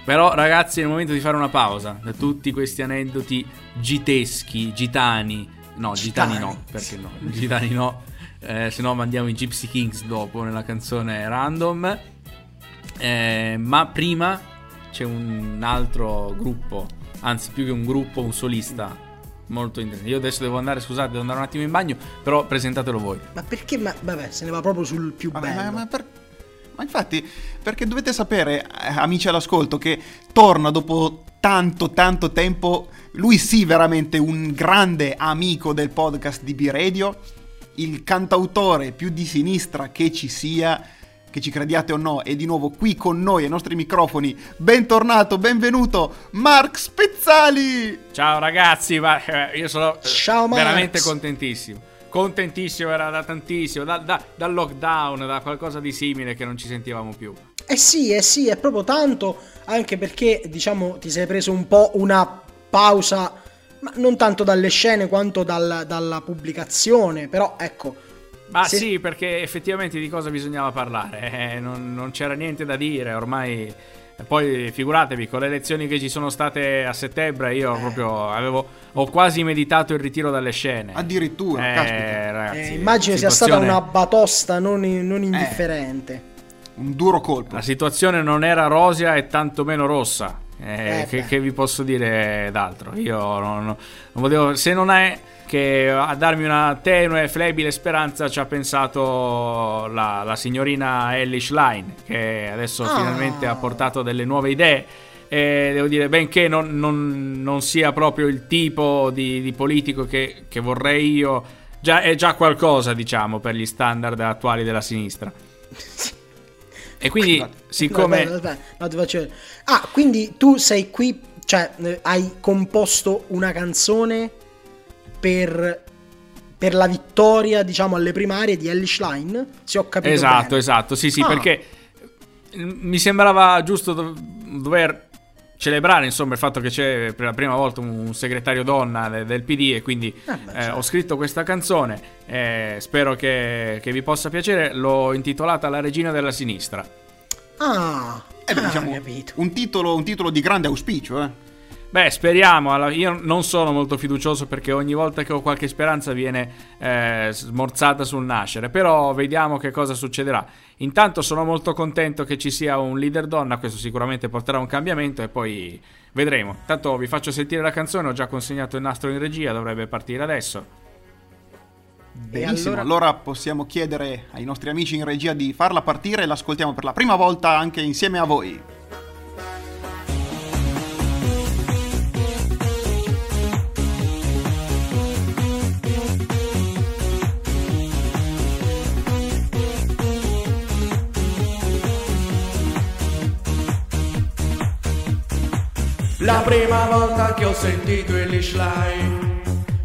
Però, ragazzi, è il momento di fare una pausa da tutti questi aneddoti giteschi, gitani. No, gitani, Gitani. no, perché no? <laughs> Gitani no. Eh, se no mandiamo i Gypsy Kings dopo nella canzone random. Eh, ma prima c'è un altro gruppo, anzi più che un gruppo, un solista molto interessante. Io adesso devo andare, scusate, devo andare un attimo in bagno, però presentatelo voi. Ma perché? Ma, vabbè, se ne va proprio sul più Vabbè, bello. ma, ma per- ma infatti, perché dovete sapere, eh, amici all'ascolto, che torna dopo tanto, tanto tempo. Lui sì, veramente un grande amico del podcast di B-Radio, il cantautore più di sinistra che ci sia, che ci crediate o no, è di nuovo qui con noi ai nostri microfoni. Bentornato, benvenuto, Mark Spezzali! Ciao ragazzi, ma, eh, io sono eh, Ciao, veramente contentissimo. Contentissimo, era da tantissimo, da- da- dal lockdown, da qualcosa di simile che non ci sentivamo più. Eh sì, eh sì, è proprio tanto, anche perché diciamo ti sei preso un po' una pausa, ma non tanto dalle scene quanto dal- dalla pubblicazione, però ecco. Ma se- sì, perché effettivamente di cosa bisognava parlare, eh, non, non c'era niente da dire, ormai... e Poi figuratevi, con le elezioni che ci sono state a settembre, io Eh. proprio avevo, ho quasi meditato il ritiro dalle scene. Addirittura, Eh, caspita. ragazzi, eh, immagino sia stata situazione- una batosta non, non indifferente. Un duro colpo. La situazione non era rosea e tantomeno rossa. Eh, Eh, che, che vi posso dire d'altro? Io non, non volevo. Se non è che a darmi una tenue, flebile speranza ci ha pensato la, la signorina Elish Line, che adesso Ah. finalmente ha portato delle nuove idee. E devo dire, benché non, non- non sia proprio il tipo di, di politico che, che vorrei io, già, è già qualcosa, diciamo, per gli standard attuali della sinistra. <laughs> E quindi, siccome. Aspetta, aspetta, no, ti faccio vedere. Ah, quindi tu sei qui Cioè, eh, hai composto una canzone per, per la vittoria, diciamo, alle primarie di Ellie Schlein? Se ho capito Esatto, bene. esatto, sì, sì, Ah. perché mi sembrava giusto do- dover celebrare insomma il fatto che c'è per la prima volta un segretario donna de- del PD e quindi Eh beh, eh, certo. ho scritto questa canzone, eh, spero che, che vi possa piacere, l'ho intitolata La regina della sinistra. Ah, Eh beh, ah, diciamo, capito. un titolo, un titolo di grande auspicio, eh. Beh, speriamo. Io non sono molto fiducioso perché ogni volta che ho qualche speranza viene eh, smorzata sul nascere. Però vediamo che cosa succederà. Intanto sono molto contento che ci sia un leader donna. Questo sicuramente porterà un cambiamento e poi vedremo. Tanto vi faccio sentire la canzone. Ho già consegnato il nastro in regia. Dovrebbe partire adesso. Benissimo, allora- allora... possiamo chiedere ai nostri amici in regia di farla partire e l'ascoltiamo per la prima volta anche insieme a voi. La prima volta che ho sentito il Line.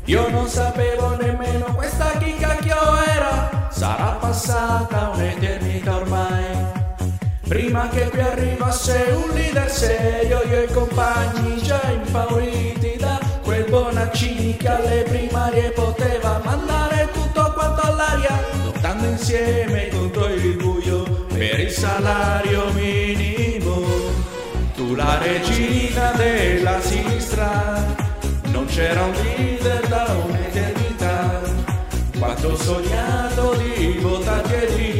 Io non sapevo nemmeno questa chi cacchio era. Sarà passata un'eternità ormai. Prima che qui arrivasse un leader serio Io e i compagni già impauriti da quel Bonaccini Che alle primarie poteva mandare tutto quanto all'aria Lottando insieme contro il buio per il salario minimo la regina della sinistra, non c'era un leader da un'eternità. Quanto ho sognato di votarti e di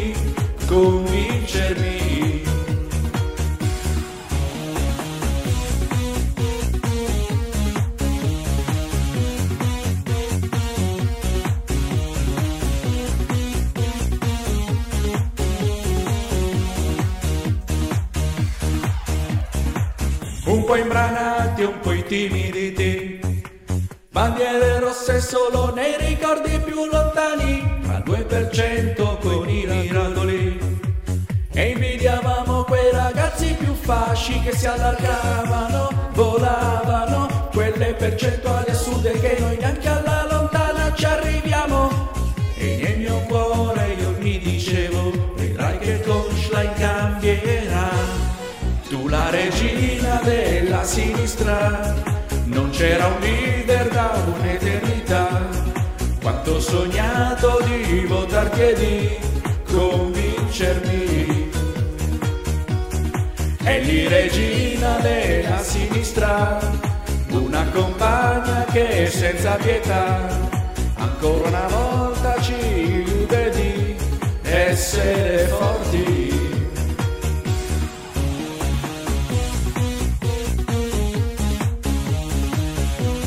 un po' timiditi. Bandiere rosse solo nei ricordi più lontani, al 2% con i miracoli. E invidiavamo quei ragazzi più fasci che si allargavano, volavano, quelle percentuali assurde che noi neanche alla lontana ci arriviamo. Sinistra, non c'era un leader da un'eternità. Quanto ho sognato di votarti e di convincermi. E lì regina della sinistra, una compagna che senza pietà, ancora una volta ci illude di essere forti.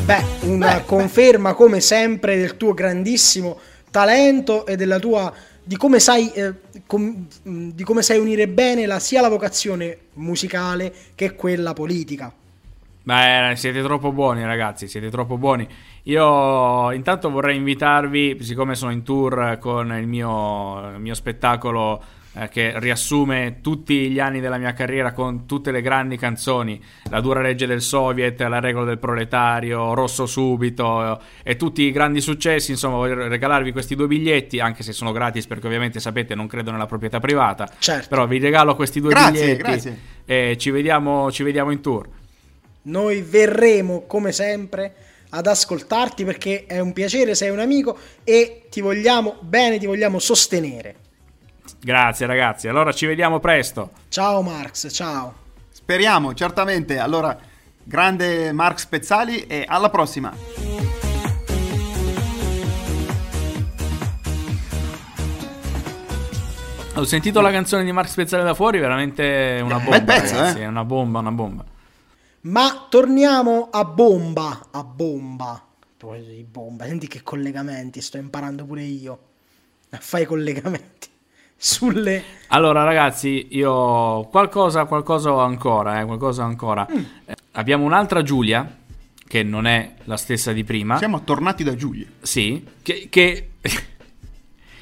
Beh, una conferma come sempre del tuo grandissimo talento e della tua di come sai eh, com- mh, di come sai unire bene la- sia la vocazione musicale che quella politica. Beh, siete troppo buoni, ragazzi. Siete troppo buoni. Io intanto vorrei invitarvi, siccome sono in tour con il mio, il mio spettacolo eh, che riassume tutti gli anni della mia carriera con tutte le grandi canzoni, La dura legge del Soviet, La regola del proletario, Rosso subito eh, e tutti i grandi successi. Insomma, voglio regalarvi questi due biglietti, anche se sono gratis, perché ovviamente sapete non credo nella proprietà privata. Certo. Però vi regalo questi due Grazie, biglietti grazie. e ci vediamo, ci vediamo in tour. Noi verremo come sempre ad ascoltarti perché è un piacere, sei un amico e ti vogliamo bene, ti vogliamo sostenere. Grazie ragazzi, allora ci vediamo presto. Ciao Marx, ciao. Speriamo, certamente. Allora, grande Mark Spezzali e alla prossima. Ho sentito la canzone di Mark Spezzale da fuori, veramente una Eh, bomba. bel pezzo, ragazzi, eh. È una bomba, una bomba. Ma torniamo a bomba, a bomba. Poi di bomba, senti che collegamenti, sto imparando pure io. A fare i collegamenti sulle Allora ragazzi, io qualcosa, qualcosa ho ancora, eh, qualcosa ancora. Mm. Eh, abbiamo un'altra Giulia, che non è la stessa di prima. Siamo tornati da Giulia. Sì, che, che,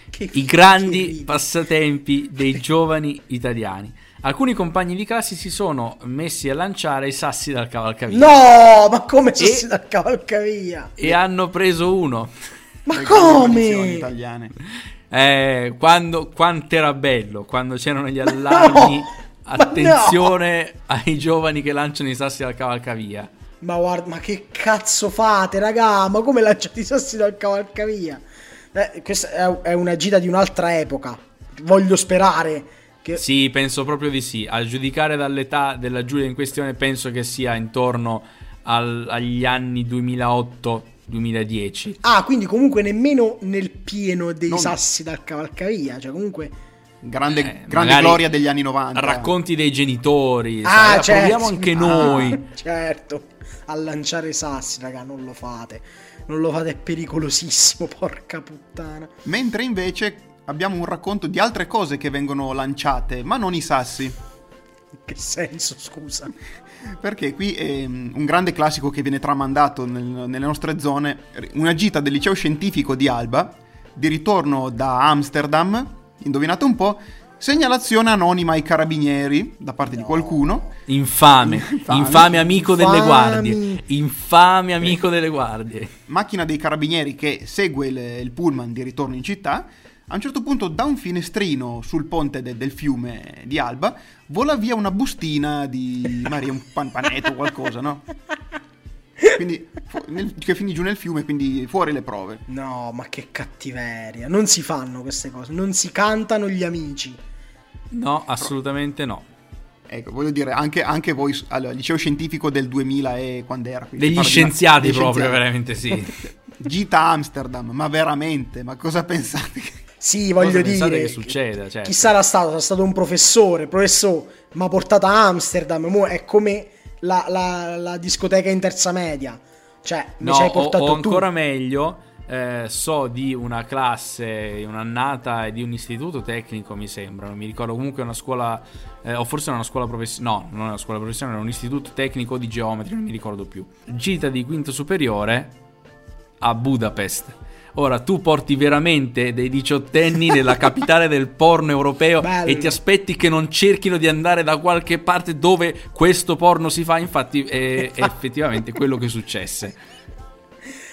Che- <laughs> I grandi ridi. passatempi dei giovani italiani. Alcuni compagni di classe si sono messi a lanciare i sassi dal cavalcavia No, ma come E- si da cavalcavia? e hanno preso uno. Ma come? italiane. Eh, quando, quanto era bello, quando c'erano gli <laughs> allarmi. No, attenzione ai giovani che lanciano i sassi dal cavalcavia. Ma guarda, ma che cazzo fate, raga? Ma come lanciate i sassi dal cavalcavia? Eh, questa è, una gita di un'altra epoca. Voglio sperare che... Sì, penso proprio di sì. A giudicare dall'età della Giulia in questione, penso che sia intorno al- agli anni 2008-2010. Ah, quindi comunque nemmeno nel pieno dei Non- sassi dal cavalcavia. Cioè, comunque... Grande, Eh, grande gloria degli anni 90. Racconti dei genitori. Ah, sai, certo. proviamo anche Ah, noi. <laughs> certo. A lanciare i sassi, raga, non lo fate. Non lo fate, è pericolosissimo, <laughs> porca puttana. Mentre invece abbiamo un racconto di altre cose che vengono lanciate, ma non i sassi. In che senso, scusa? Perché qui è mm, un grande classico che viene tramandato nel- nelle nostre zone, una gita del liceo scientifico di Alba, di ritorno da Amsterdam, indovinate un po', segnalazione anonima ai carabinieri da parte di qualcuno. Infame, <laughs> Infame. infame, amico delle Infami. guardie. Infame amico delle guardie. macchina dei carabinieri che segue il, il pullman di ritorno in città. A un certo punto, da un finestrino sul ponte de- del fiume di Alba, vola via una bustina di Maria, un pan- panetto o qualcosa, no? Quindi, fu- nel- che finì giù nel fiume, quindi fuori le prove. No, ma che cattiveria. Non si fanno queste cose. Non si cantano gli amici. No, assolutamente no. Ecco, voglio dire, anche, anche voi, s- allora, liceo scientifico del 2000 e quando era? Degli di- scienziati degli proprio, scienziati. veramente sì. <laughs> Gita Amsterdam, ma veramente? Ma cosa pensate? che- Sì, voglio dire. che succeda? Certo. Chi sarà stato? Sarà stato un professore. Professore, mi ha portato a Amsterdam. mo è come la, la- la discoteca in terza media. Cioè, mi No, ci hai o, portato o tu. ancora meglio, eh, so di una classe, un'annata e di un istituto tecnico, mi sembra. Non mi ricordo comunque una scuola, eh, o forse una scuola professionale. No, non era una scuola professionale, era un istituto tecnico di geometria, non mi ricordo più. Gita di quinto superiore a Budapest. Ora tu porti veramente dei diciottenni nella capitale del porno europeo Bello. e ti aspetti che non cerchino di andare da qualche parte dove questo porno si fa. Infatti, è, è effettivamente quello che successe.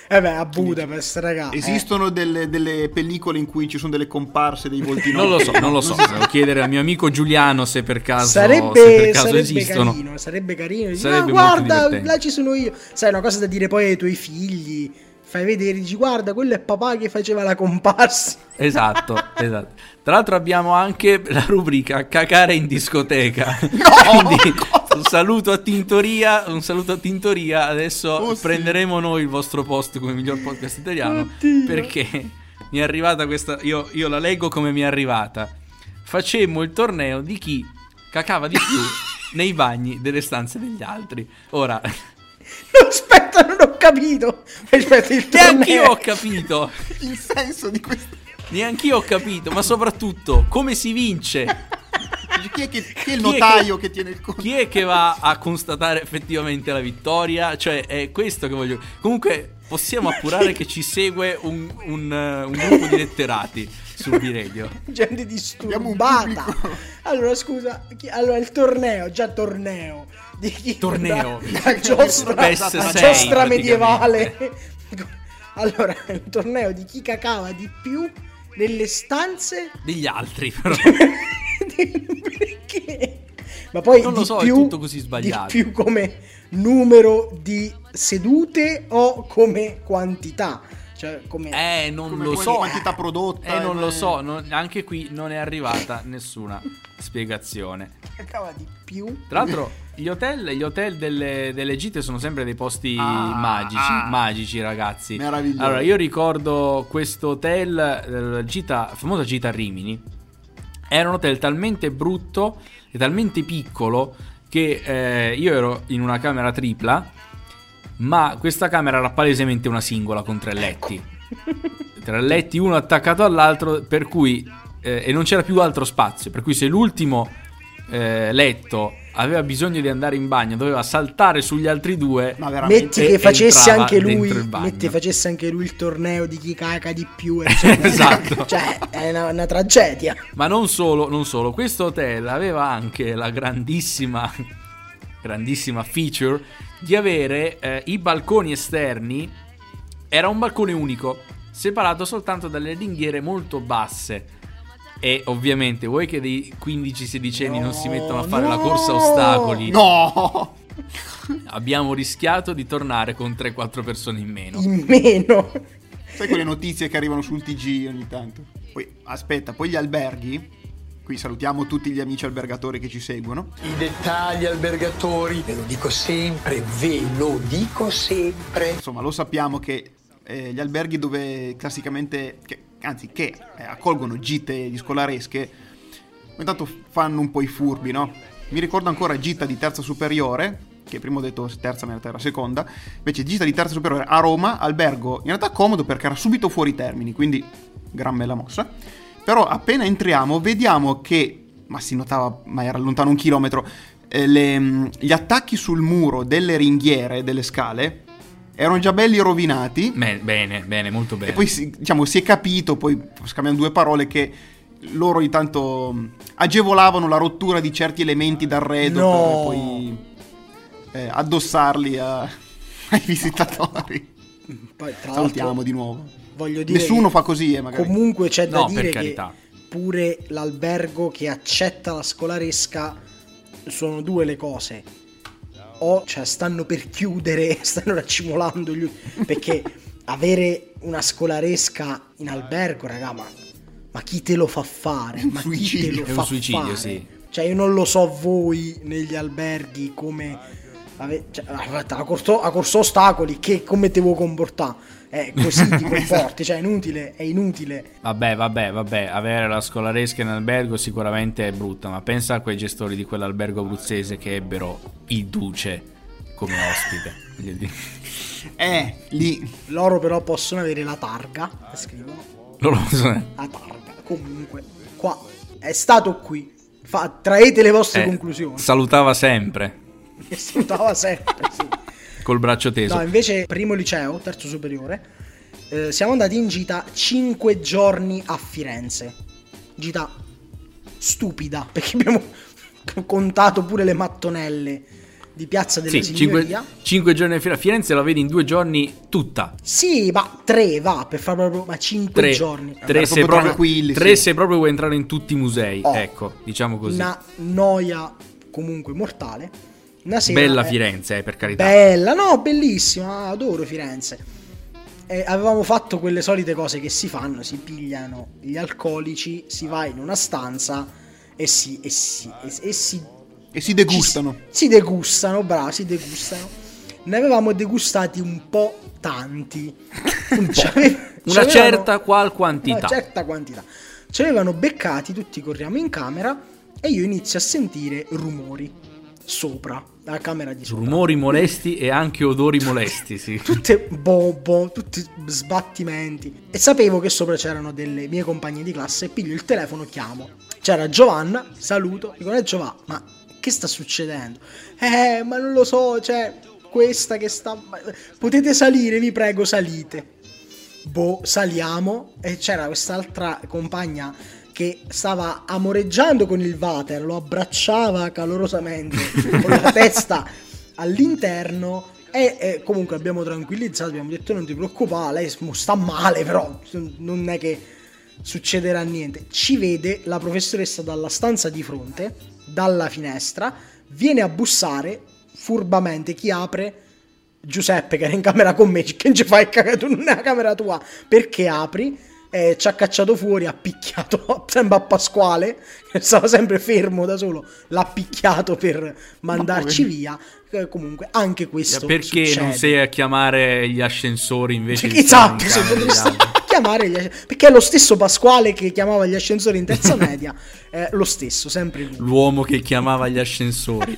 Eh beh, a Budapest, raga. eh. Esistono delle, delle pellicole in cui ci sono delle comparse, dei volti Non lo so, non lo so. Devo chiedere al mio amico Giuliano se per caso, se Sarebbe, per caso sarebbe esistono. carino, sarebbe carino. Dici, Sarebbe "Ah, guarda, divertente." là ci sono io. Sai, una cosa da dire poi ai tuoi figli. Fai vedere, dici, guarda, quello è papà che faceva la comparsa. Esatto, <laughs> esatto. Tra l'altro abbiamo anche la rubrica cacare in discoteca. <laughs> Quindi <laughs> un saluto a Tintoria, un saluto a Tintoria. Adesso Oh, sì. prenderemo noi il vostro posto come miglior podcast italiano Oddio. perché mi è arrivata questa io, io la leggo come mi è arrivata. Facemmo il torneo di chi cacava di più nei bagni delle stanze degli altri. Ora, <laughs> No, aspetta, non ho capito. Aspetta, il neanch'io torneo. ho capito. <laughs> Il senso di questo. Neanch'io ho capito, ma soprattutto come si vince? Chi è, che, chi è il Chi è notaio che- che, tiene il conto? Chi è che va a constatare effettivamente la vittoria? Cioè, è questo che voglio. Comunque, possiamo appurare che ci segue un, un, eh, un gruppo di letterati sul B-Radio. <laughs> Gente disturbata. Allora, scusa, chi- allora il torneo, già torneo. Di chi? Torneo. <laughs> La giostra, PES la 6 giostra praticamente. medievale. <laughs> Allora, il torneo di chi cacava di più nelle stanze Degli altri, <laughs> però. Perché? Ma poi Non lo so, è più, tutto così sbagliato. Di più come numero di sedute o come quantità? Cioè, come... Eh, non Come lo so. quantità prodotta, Eh, non eh, lo ma- so. non- anche qui non è arrivata nessuna spiegazione. cacava di più? Tra l'altro, gli hotel, gli hotel delle, delle gite sono sempre dei posti Ah, magici, ah. magici, ragazzi. Meraviglioso. Allora, io ricordo questo hotel, eh, gita, famosa gita a Rimini. Era un hotel talmente brutto e talmente piccolo che eh, io ero in una camera tripla, ma questa camera era palesemente una singola con tre letti. Tre letti uno attaccato all'altro, per cui... eh, e non c'era più altro spazio, per cui se l'ultimo eh, letto aveva bisogno di andare in bagno, doveva saltare sugli altri due. Ma veramente. Metti che facesse anche lui, metti facesse anche lui il torneo di chi caga di più. <laughs> eccetera. Esatto. <laughs> Cioè, è una, una tragedia. Ma non solo, non solo, questo hotel aveva anche la grandissima, grandissima feature di avere eh, i balconi esterni. Era un balcone unico, separato soltanto dalle ringhiere molto basse. E ovviamente, vuoi che dei 15-16 anni non si mettono a fare la corsa a no! ostacoli? No! Abbiamo rischiato di tornare con 3-4 persone in meno. In meno. Sai quelle notizie che arrivano sul TG ogni tanto? Poi, aspetta, poi gli alberghi. Qui salutiamo tutti gli amici albergatori che ci seguono. I dettagli albergatori, ve lo dico sempre, ve lo dico sempre. Insomma, lo sappiamo che eh, gli alberghi dove classicamente, che- anzi che eh, accolgono gite di scolaresche, ogni tanto fanno un po' i furbi, no? Mi ricordo ancora gita di terza superiore, che prima ho detto terza, ma in realtà era seconda, invece gita di terza superiore a Roma, albergo in realtà comodo perché era subito fuori termini, quindi gran bella mossa. Però appena entriamo vediamo che, ma si notava, ma era lontano un chilometro, eh, le- gli attacchi sul muro delle ringhiere, delle scale, erano già belli rovinati. Bene, bene, bene, molto bene. E poi si, diciamo, si è capito, poi scambiando due parole, che loro intanto mh, agevolavano la rottura di certi elementi d'arredo No. per poi eh, addossarli a- <laughs> ai visitatori. Poi, tra Salutiamo l'altro, di nuovo. voglio dire Nessuno fa così, eh, magari. Comunque c'è da No, dire per che carità. pure l'albergo che accetta la scolaresca sono due le cose. O cioè stanno per chiudere, <laughs> stanno raccimolando gli perché avere una scolaresca in albergo, raga, ma, ma chi te lo fa fare? Ma chi te lo È un fa suicidio, fare? sì. Cioè io non lo so voi negli alberghi come ave- cioè, a corso, a corso ostacoli che come te vuoi comportare? Eh, così ti <laughs> comporti, cioè è inutile, è inutile. Vabbè, vabbè, vabbè, avere la scolaresca in albergo sicuramente è brutta, ma pensa a quei gestori di quell'albergo abruzzese che ebbero il duce come ospite. <laughs> Eh, lì. Loro però possono avere la targa, scrivono, Loro sono... la targa. Comunque, qua è stato qui. Fa, traete le vostre eh, conclusioni. salutava sempre E <laughs> salutava sempre, sì. Col braccio teso. No, invece primo liceo, terzo superiore, eh, siamo andati in gita 5 giorni a Firenze. Gita stupida, <laughs> perché abbiamo contato pure le mattonelle di Piazza delle Sì, Signoria. cinque giorni a Firenze. Firenze la vedi in due giorni tutta. Sì, ma tre va, per fare proprio, ma 5 Tre, giorni. tre, Andare se proprio proprio, tranquilli, tre sì. se proprio vuoi entrare in tutti i musei. Oh. Ecco, diciamo così. Una noia comunque mortale. Una sera, Bella eh, Firenze, eh, per carità. Bella, no, bellissima, adoro Firenze. E avevamo fatto quelle solite cose che si fanno, si pigliano gli alcolici, si va in una stanza e si, e si, e, e si, E si degustano. ci si, si degustano, bravo, si degustano. Ne avevamo degustati un po' tanti. <laughs> Un po'. Una certa qual quantità. Una certa quantità. Ci avevano beccati, tutti corriamo in camera e io inizio a sentire rumori sopra, la camera di sopra. Rumori molesti e anche odori molesti, sì. <laughs> tutte bobo, tutti sbattimenti. E sapevo che sopra c'erano delle mie compagne di classe. Piglio il telefono, chiamo. C'era Giovanna, saluto, dico: Eh, Giovanna, ma che sta succedendo? Eh, ma non lo so, cioè, questa che sta. Potete salire, vi prego, salite. Boh, saliamo. E c'era quest'altra compagna che stava amoreggiando con il water, lo abbracciava calorosamente con la <laughs> testa all'interno e eh, comunque abbiamo tranquillizzato, abbiamo detto non ti preoccupare, lei sta male però non è che succederà niente. Ci vede la professoressa dalla stanza di fronte, dalla finestra, viene a bussare furbamente, chi apre? Giuseppe che era in camera con me, che non ci fai cagato nella camera tua, perché apri? Eh, ci ha cacciato fuori, ha picchiato <laughs> sempre a Pasquale, che stava sempre fermo da solo, l'ha picchiato per mandarci via. Eh, comunque, anche questo Perché succede. non sei a chiamare gli ascensori invece di Esatto, se potresti altri? <laughs> chiamare gli asc- perché è lo stesso Pasquale che chiamava gli ascensori in terza <laughs> media, è lo stesso, sempre lui. L'uomo che chiamava gli ascensori.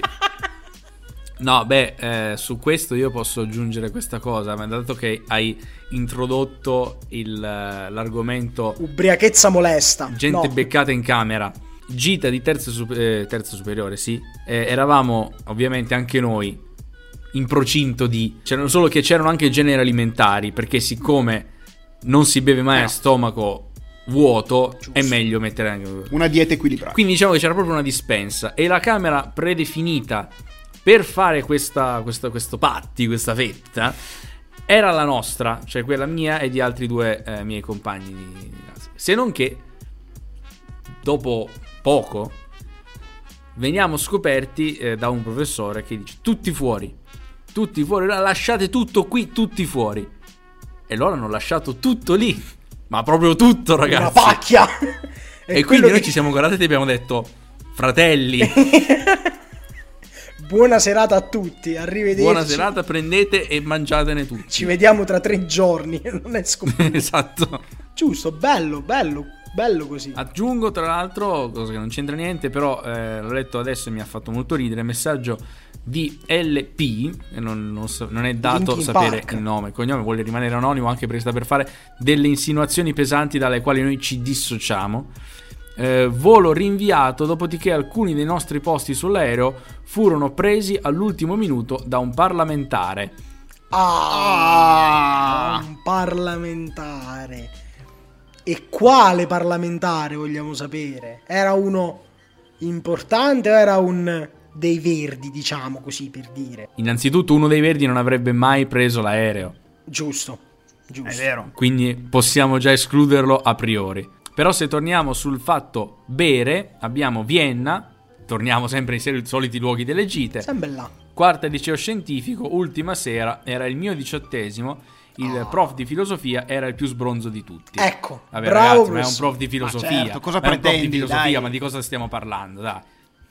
No, beh, eh, su questo io posso aggiungere questa cosa, ma dato che hai introdotto il, eh, l'argomento Ubriachezza molesta. gente no. beccata in camera, gita di terza, sup- eh, terza superiore, sì. Eh, eravamo ovviamente anche noi in procinto di... C'erano solo che c'erano anche generi alimentari, perché siccome non si beve mai a stomaco vuoto, è meglio mettere anche... Una dieta equilibrata. Quindi diciamo che c'era proprio una dispensa e la camera predefinita per fare questa, questa- questo patti, questa fetta, era la nostra, cioè quella mia e di altri due eh, miei compagni di classe. Se non che, dopo poco, veniamo scoperti eh, da un professore che dice tutti fuori, tutti fuori, lasciate tutto qui, tutti fuori. E loro hanno lasciato tutto lì, ma proprio tutto ragazzi. Una pacchia! <laughs> E, quello quindi noi che- ci siamo guardati e abbiamo detto, fratelli, <laughs> Buona serata a tutti, arrivederci. buona serata, prendete e mangiatene tutti. Ci vediamo tra tre giorni, <laughs> non è scoperto. <laughs> esatto. Giusto, bello, bello, bello così. Aggiungo tra l'altro, cosa che non c'entra niente, però eh, l'ho letto adesso e mi ha fatto molto ridere, messaggio di LP, non, non so- non è dato Linkin sapere Park. il nome, il cognome, vuole rimanere anonimo anche perché sta per fare delle insinuazioni pesanti dalle quali noi ci dissociamo. Eh, volo rinviato, dopodiché alcuni dei nostri posti sull'aereo furono presi all'ultimo minuto da un parlamentare. Ah, un parlamentare. E quale parlamentare vogliamo sapere? Era uno importante o era un dei verdi, diciamo così per dire? Innanzitutto uno dei verdi non avrebbe mai preso l'aereo. Giusto, giusto. È vero. quindi possiamo già escluderlo a priori. Però se torniamo sul fatto bere, abbiamo Vienna, torniamo sempre ai soliti luoghi delle gite, Sempre là. quarta liceo scientifico, ultima sera, era il mio diciottesimo, il prof di filosofia era il più sbronzo di tutti. Ecco, Vabbè bravo ragazzi, ma è un professore. prof di filosofia. Ma certo, cosa ma è un prof di pretendi, filosofia, dai? ma di cosa stiamo parlando, dai.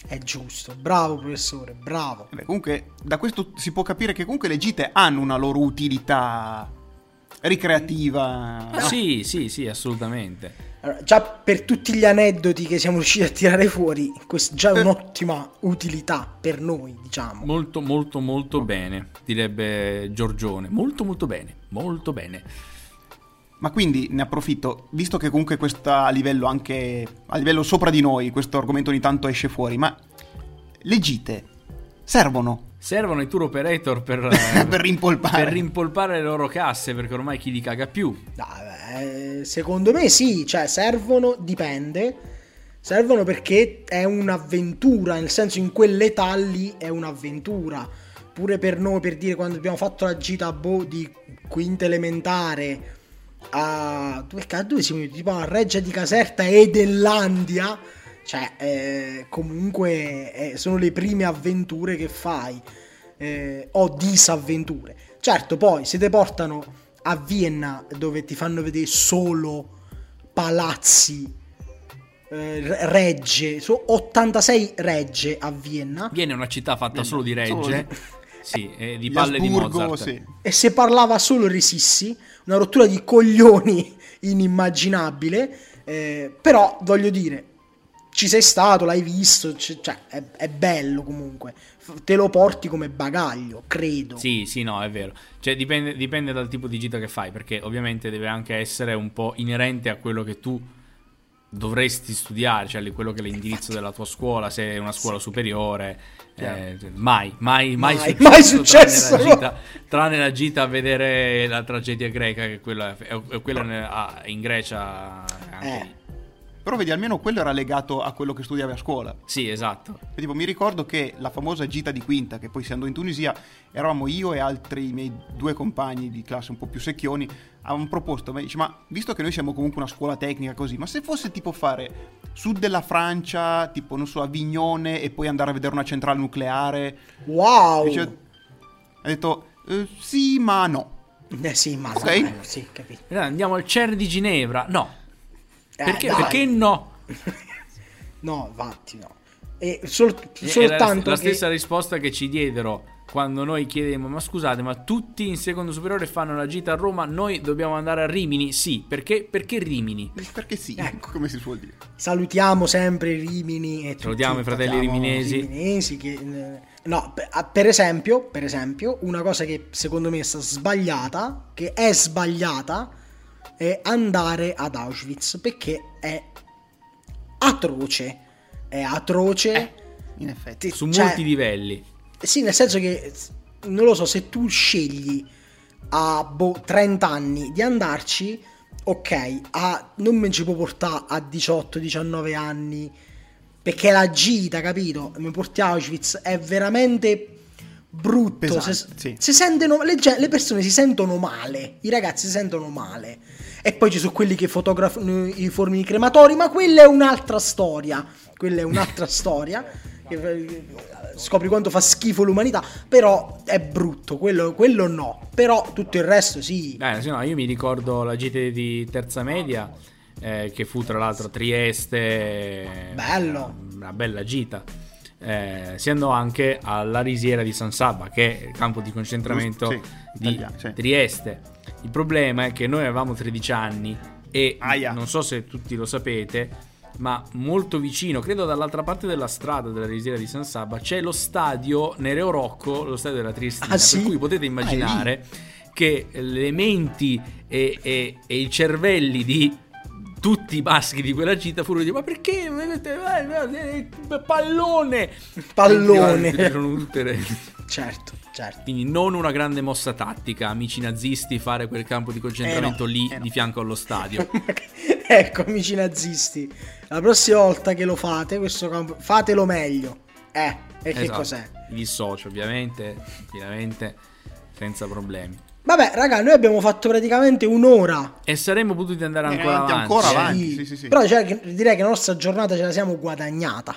È giusto, bravo professore, bravo. Vabbè, comunque, da questo si può capire che comunque le gite hanno una loro utilità ricreativa. no? Sì, sì, sì, assolutamente. Allora, già per tutti gli aneddoti che siamo riusciti a tirare fuori, questa già è un'ottima utilità per noi, diciamo. Molto, molto, molto bene, direbbe Giorgione. Molto, molto bene, molto bene. Ma quindi ne approfitto, visto che comunque questa a livello anche a livello sopra di noi, questo argomento ogni tanto esce fuori, ma le gite servono Servono i tour operator per, <laughs> per rimpolpare. per rimpolpare le loro casse perché ormai chi li caga più. Dai, eh, secondo me sì, cioè servono, dipende. Servono perché è un'avventura, nel senso in quell'età lì è un'avventura. Pure per noi, per dire, quando abbiamo fatto la gita boh, di quinta elementare a... Dove, dove siamo? Tipo a Reggia di Caserta e Edenlandia. Cioè, eh, comunque eh, sono le prime avventure che fai. eh, o disavventure. Certo, poi se te portano a Vienna dove ti fanno vedere solo palazzi, eh, re- regge, so 86 regge a Vienna. Viene una città fatta solo di solo regge, di- <laughs> sì, e di palle di Mozart. sì. E se parlava solo Resissi, una rottura di coglioni <laughs> inimmaginabile. eh, però voglio dire, ci sei stato, l'hai visto, c- cioè è, è bello comunque. F- Te lo porti come bagaglio, credo. Sì, sì, no, è vero. Cioè, dipende, dipende dal tipo di gita che fai, perché ovviamente deve anche essere un po' inerente a quello che tu dovresti studiare, cioè quello che è l'indirizzo della tua scuola, se è una scuola superiore. eh, mai, mai, mai, Mai, successo, mai successo, Tranne la, gita, tranne la gita a vedere la tragedia greca, che quella, è, è quella ah, in Grecia. Anche Eh. Però vedi, almeno quello era legato a quello che studiavi a scuola. Sì, esatto. E tipo, mi ricordo che la famosa gita di quinta, che poi essendo in Tunisia, eravamo io e altri miei due compagni di classe un po' più secchioni, avevamo proposto, ma dice, ma visto che noi siamo comunque una scuola tecnica così, ma se fosse tipo fare sud della Francia, tipo, non so, Avignone e poi andare a vedere una centrale nucleare, Wow! dice, ha detto, "Eh, sì, ma no. Eh sì, ma Ok. dai, sì, capito. Eh, Andiamo al CERN di Ginevra. No. Eh, Perché, dai. perché no? <laughs> No, infatti no. E sol- soltanto la, la che- stessa risposta che ci diedero quando noi chiedemmo ma scusate ma tutti in secondo superiore fanno la gita a Roma noi dobbiamo andare a Rimini sì perché, perché Rimini Perché sì, Ecco. come si suol dire. salutiamo sempre Rimini e tutti- Salutiamo i fratelli riminesi. riminesi che, eh, no, per, esempio, per esempio, una cosa che secondo me sta sbagliata, che è sbagliata, è andare ad Auschwitz perché è atroce. è atroce. Eh, In effetti. Ti- Su cioè, molti livelli. Sì, nel senso che non lo so, se tu scegli a boh, 30 anni di andarci, ok, a, non mi ci può portare a 18-19 anni perché la gita, capito? Mi porti a Auschwitz è veramente brutto. Pesante, si, sì. si sentono, le, le persone si sentono male, i ragazzi si sentono male. E poi ci sono quelli che fotografano i forni di crematori, ma quella è un'altra storia. Quella è un'altra <laughs> storia. Che, Scopri quanto fa schifo l'umanità, però è brutto, quello, quello no. Però tutto il resto sì. Eh, sì, no, io mi ricordo la gita di terza media, eh, che fu tra l'altro a Trieste. Bello. Una, una bella gita. Eh, si andò anche alla risiera di San Sabba, che è il campo di concentramento sì, di italiano, sì. Trieste. Il problema è che noi avevamo 13 anni e Aia. non so se tutti lo sapete, ma molto vicino, credo dall'altra parte della strada della risiera di San Sabba, c'è lo stadio Nereo Rocco, lo stadio della Triestina, Ah, sì? per cui potete immaginare che le menti e, e- e i cervelli di tutti i maschi di quella gita furono di ma perché Eh, eh, pallone Pallone. Erano tutte le- Certo, certo. quindi non una grande mossa tattica amici nazisti fare quel campo di concentramento Eh no, lì eh no. di fianco allo stadio <laughs> ecco, amici nazisti, la prossima volta che lo fate, questo campo, fatelo meglio. Eh, e che Esatto. cos'è? mi dissocio ovviamente ovviamente senza problemi Vabbè, raga, noi abbiamo fatto praticamente un'ora. e saremmo potuti andare Eh, ancora avanti ancora avanti. sì, sì, sì. Però cioè, direi che la nostra giornata ce la siamo guadagnata.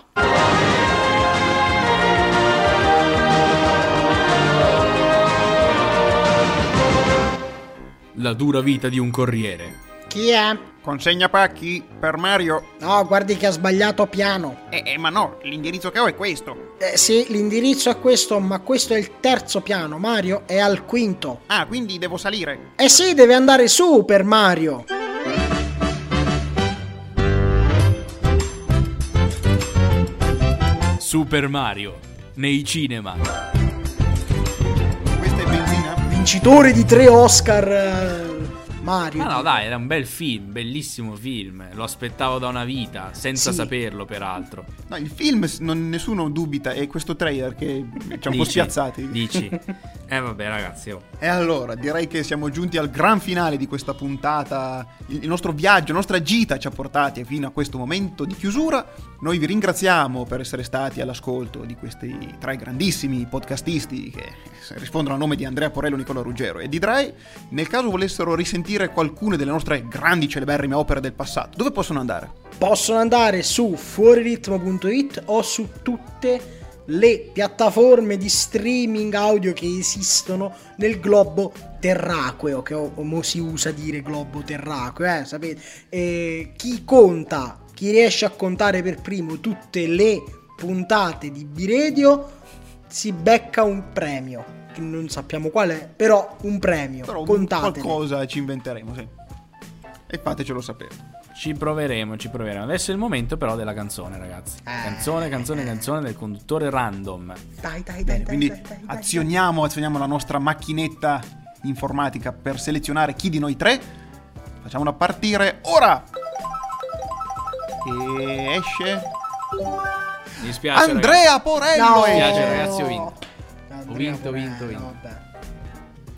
la dura vita di un corriere Chi è? Consegna pacchi per Mario. No, guardi che ha sbagliato piano. Eh, eh, ma no, l'indirizzo che ho è questo. Eh, sì, l'indirizzo è questo, ma questo è il terzo piano. Mario è al quinto. Ah, quindi devo salire. Eh sì, deve andare su per Mario. Super Mario nei cinema Questa è benzina? Vincitore di tre Oscar. Mario. Ah no, dai, era un bel film, bellissimo film. Lo aspettavo da una vita, senza Sì. saperlo, peraltro. No, il film non, nessuno dubita, è questo trailer che ci ha un po' spiazzati. Dici. <laughs> Eh vabbè, ragazzi, oh. E allora, direi che siamo giunti al gran finale di questa puntata. Il, nostro viaggio, la nostra gita ci ha portati fino a questo momento di chiusura. Noi vi ringraziamo per essere stati all'ascolto di questi tre grandissimi podcastisti che rispondono a nome di Andrea Porello, Nicola Ruggero e di Dre. Nel caso volessero risentire qualcune delle nostre grandi celeberrime opere del passato, dove possono andare? Possono andare su fuoriritmo.it o su tutte le piattaforme di streaming audio che esistono nel globo terraqueo, che mo si usa dire globo terraqueo, eh, sapete? E chi conta, chi riesce a contare per primo tutte le puntate di Biredio si becca un premio. Che non sappiamo qual è, però un premio. Però un- Contatele. qualcosa ci inventeremo, sì. E fatecelo sapere. Ci proveremo, ci proveremo. Adesso è il momento però della canzone, ragazzi. Eh. Canzone, canzone, canzone del conduttore random. Dai, dai, dai, Bene, dai, quindi dai, dai, dai. azioniamo, azioniamo la nostra macchinetta informatica per selezionare chi di noi tre. Facciamola partire ora! E esce Mi dispiace, ragazzi. Andrea Porello! No! Mi piace, ragazzi, ho vinto. Andrea Ho vinto, Porello, vinto, vinto. vabbè.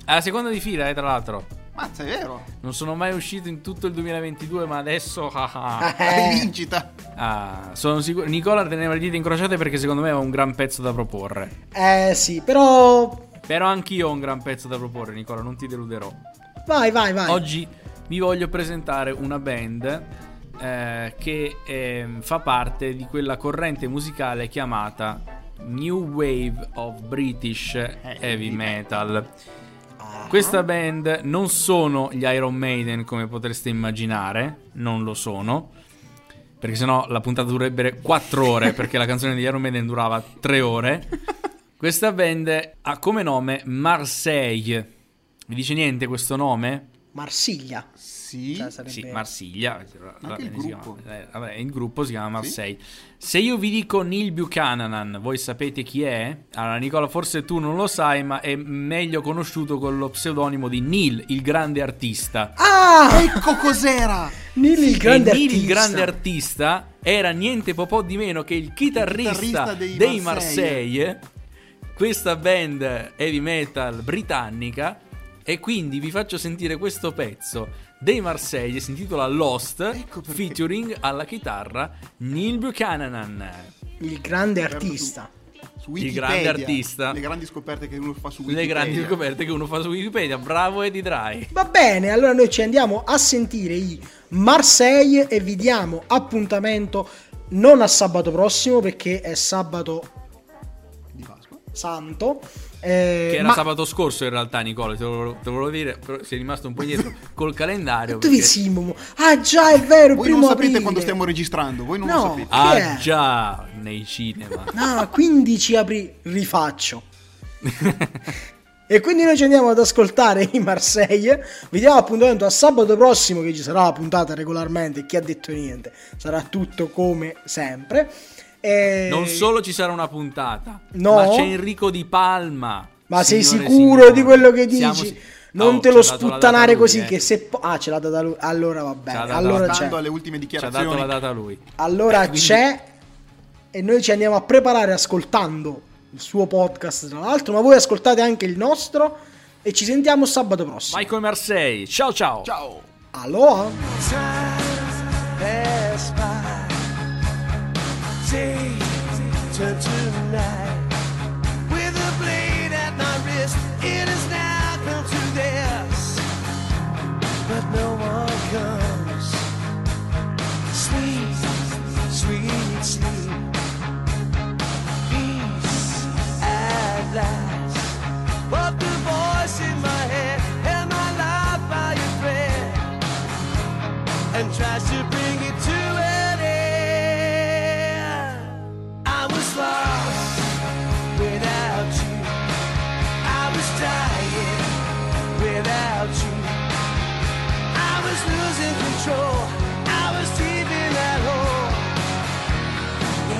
È la seconda di fila, eh, tra l'altro. Mazza, è vero! Non sono mai uscito in tutto il 2022, ma adesso... <laughs> ah, ah. <laughs> Eh, Rivincita! Ah, sono sicuro. Nicola teneva le dita incrociate perché secondo me ha un gran pezzo da proporre. eh sì, però Però anch'io ho un gran pezzo da proporre, Nicola, non ti deluderò. vai, vai, vai. Oggi vi voglio presentare una band eh, che ehm, fa parte di quella corrente musicale chiamata New Wave of British Heavy Metal. Questa band non sono gli Iron Maiden come potreste immaginare, non lo sono. Perché sennò la puntata durerebbe 4 ore, <laughs> perché la canzone di Iron Maiden durava 3 ore. Questa band ha come nome Marseille. Vi dice niente questo nome? Marsiglia. Sì. Cioè, sarebbe- Sì, Marsiglia. Va il gruppo. chiama- eh, vabbè, il gruppo si chiama Marseille. Se io vi dico Neil Buchanan, voi sapete chi è? Allora, Nicola, forse tu non lo sai, ma è meglio conosciuto con lo pseudonimo di Neil, il grande artista. Ah! Ecco cos'era! Neil il grande Neil, artista. il grande artista, era niente po' po' di meno che il chitarrista, Chitarrista dei dei, Marseille. Marseille, questa band heavy metal britannica. E quindi vi faccio sentire questo pezzo dei Marseille, si intitola Lost, Ecco featuring alla chitarra Neil Buchanan. Il grande artista. Su Il Wikipedia. grande artista. Le grandi scoperte che uno fa su Le Wikipedia. grandi scoperte che uno fa su Wikipedia. Bravo Eddie Dry. Va bene, allora noi ci andiamo a sentire i Marseille e vi diamo appuntamento non a sabato prossimo perché è sabato Di Pasqua. santo. Eh, Che era ma sabato scorso in realtà, Nicola, te lo, te lo volevo dire, però sei rimasto un po' indietro <laughs> col calendario. dove perché- sì, Momo? Ah già, è vero, Voi primo non sapete aprile. quando stiamo registrando, voi non No. lo sapete. Ah già, nei cinema. Ah, 15 aprile. Rifaccio. <laughs> e quindi noi ci andiamo ad ascoltare i Marseille. Vi diamo appuntamento a sabato prossimo che ci sarà la puntata regolarmente. Chi ha detto niente? Sarà tutto come sempre. E- Non solo ci sarà una puntata, No. ma c'è Enrico Di Palma. Ma sei sicuro di quello che dici? Siamo si- Non Oh, te lo sputtanare data lui, così eh. che se... po- Ah, ce l'ha data lui. Allora va bene. data Allora c'è. Alle ultime Ci ha dichiarazioni. dato la data lui. Allora Quindi- c'è e noi ci andiamo a preparare ascoltando il suo podcast tra l'altro, ma voi ascoltate anche il nostro e ci sentiamo sabato prossimo. Michael Marseille, ciao ciao. Ciao. Aloha! Turn to night. With a blade at my wrist, it has now come to this. But no one comes. Sweet, sweet sleep. Peace at last. But the voice in my head held my life by a thread and tries to control. I was deep in that hole.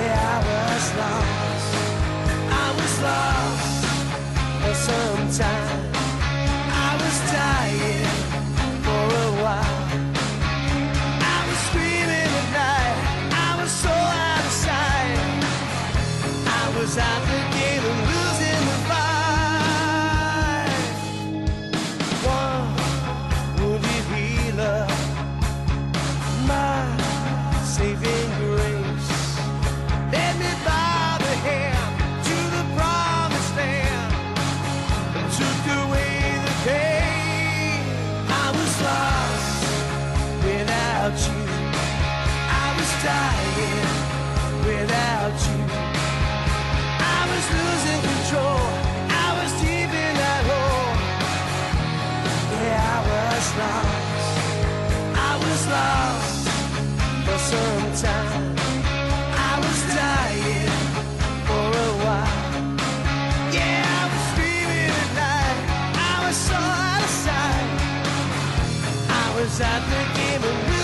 Yeah, I was lost. I was lost for some time. I was dying for a while. I was screaming at night. I was so out of sight. I was out for some time. I was dying for a while. Yeah, I was screaming at night. I was so out of sight. I was at the game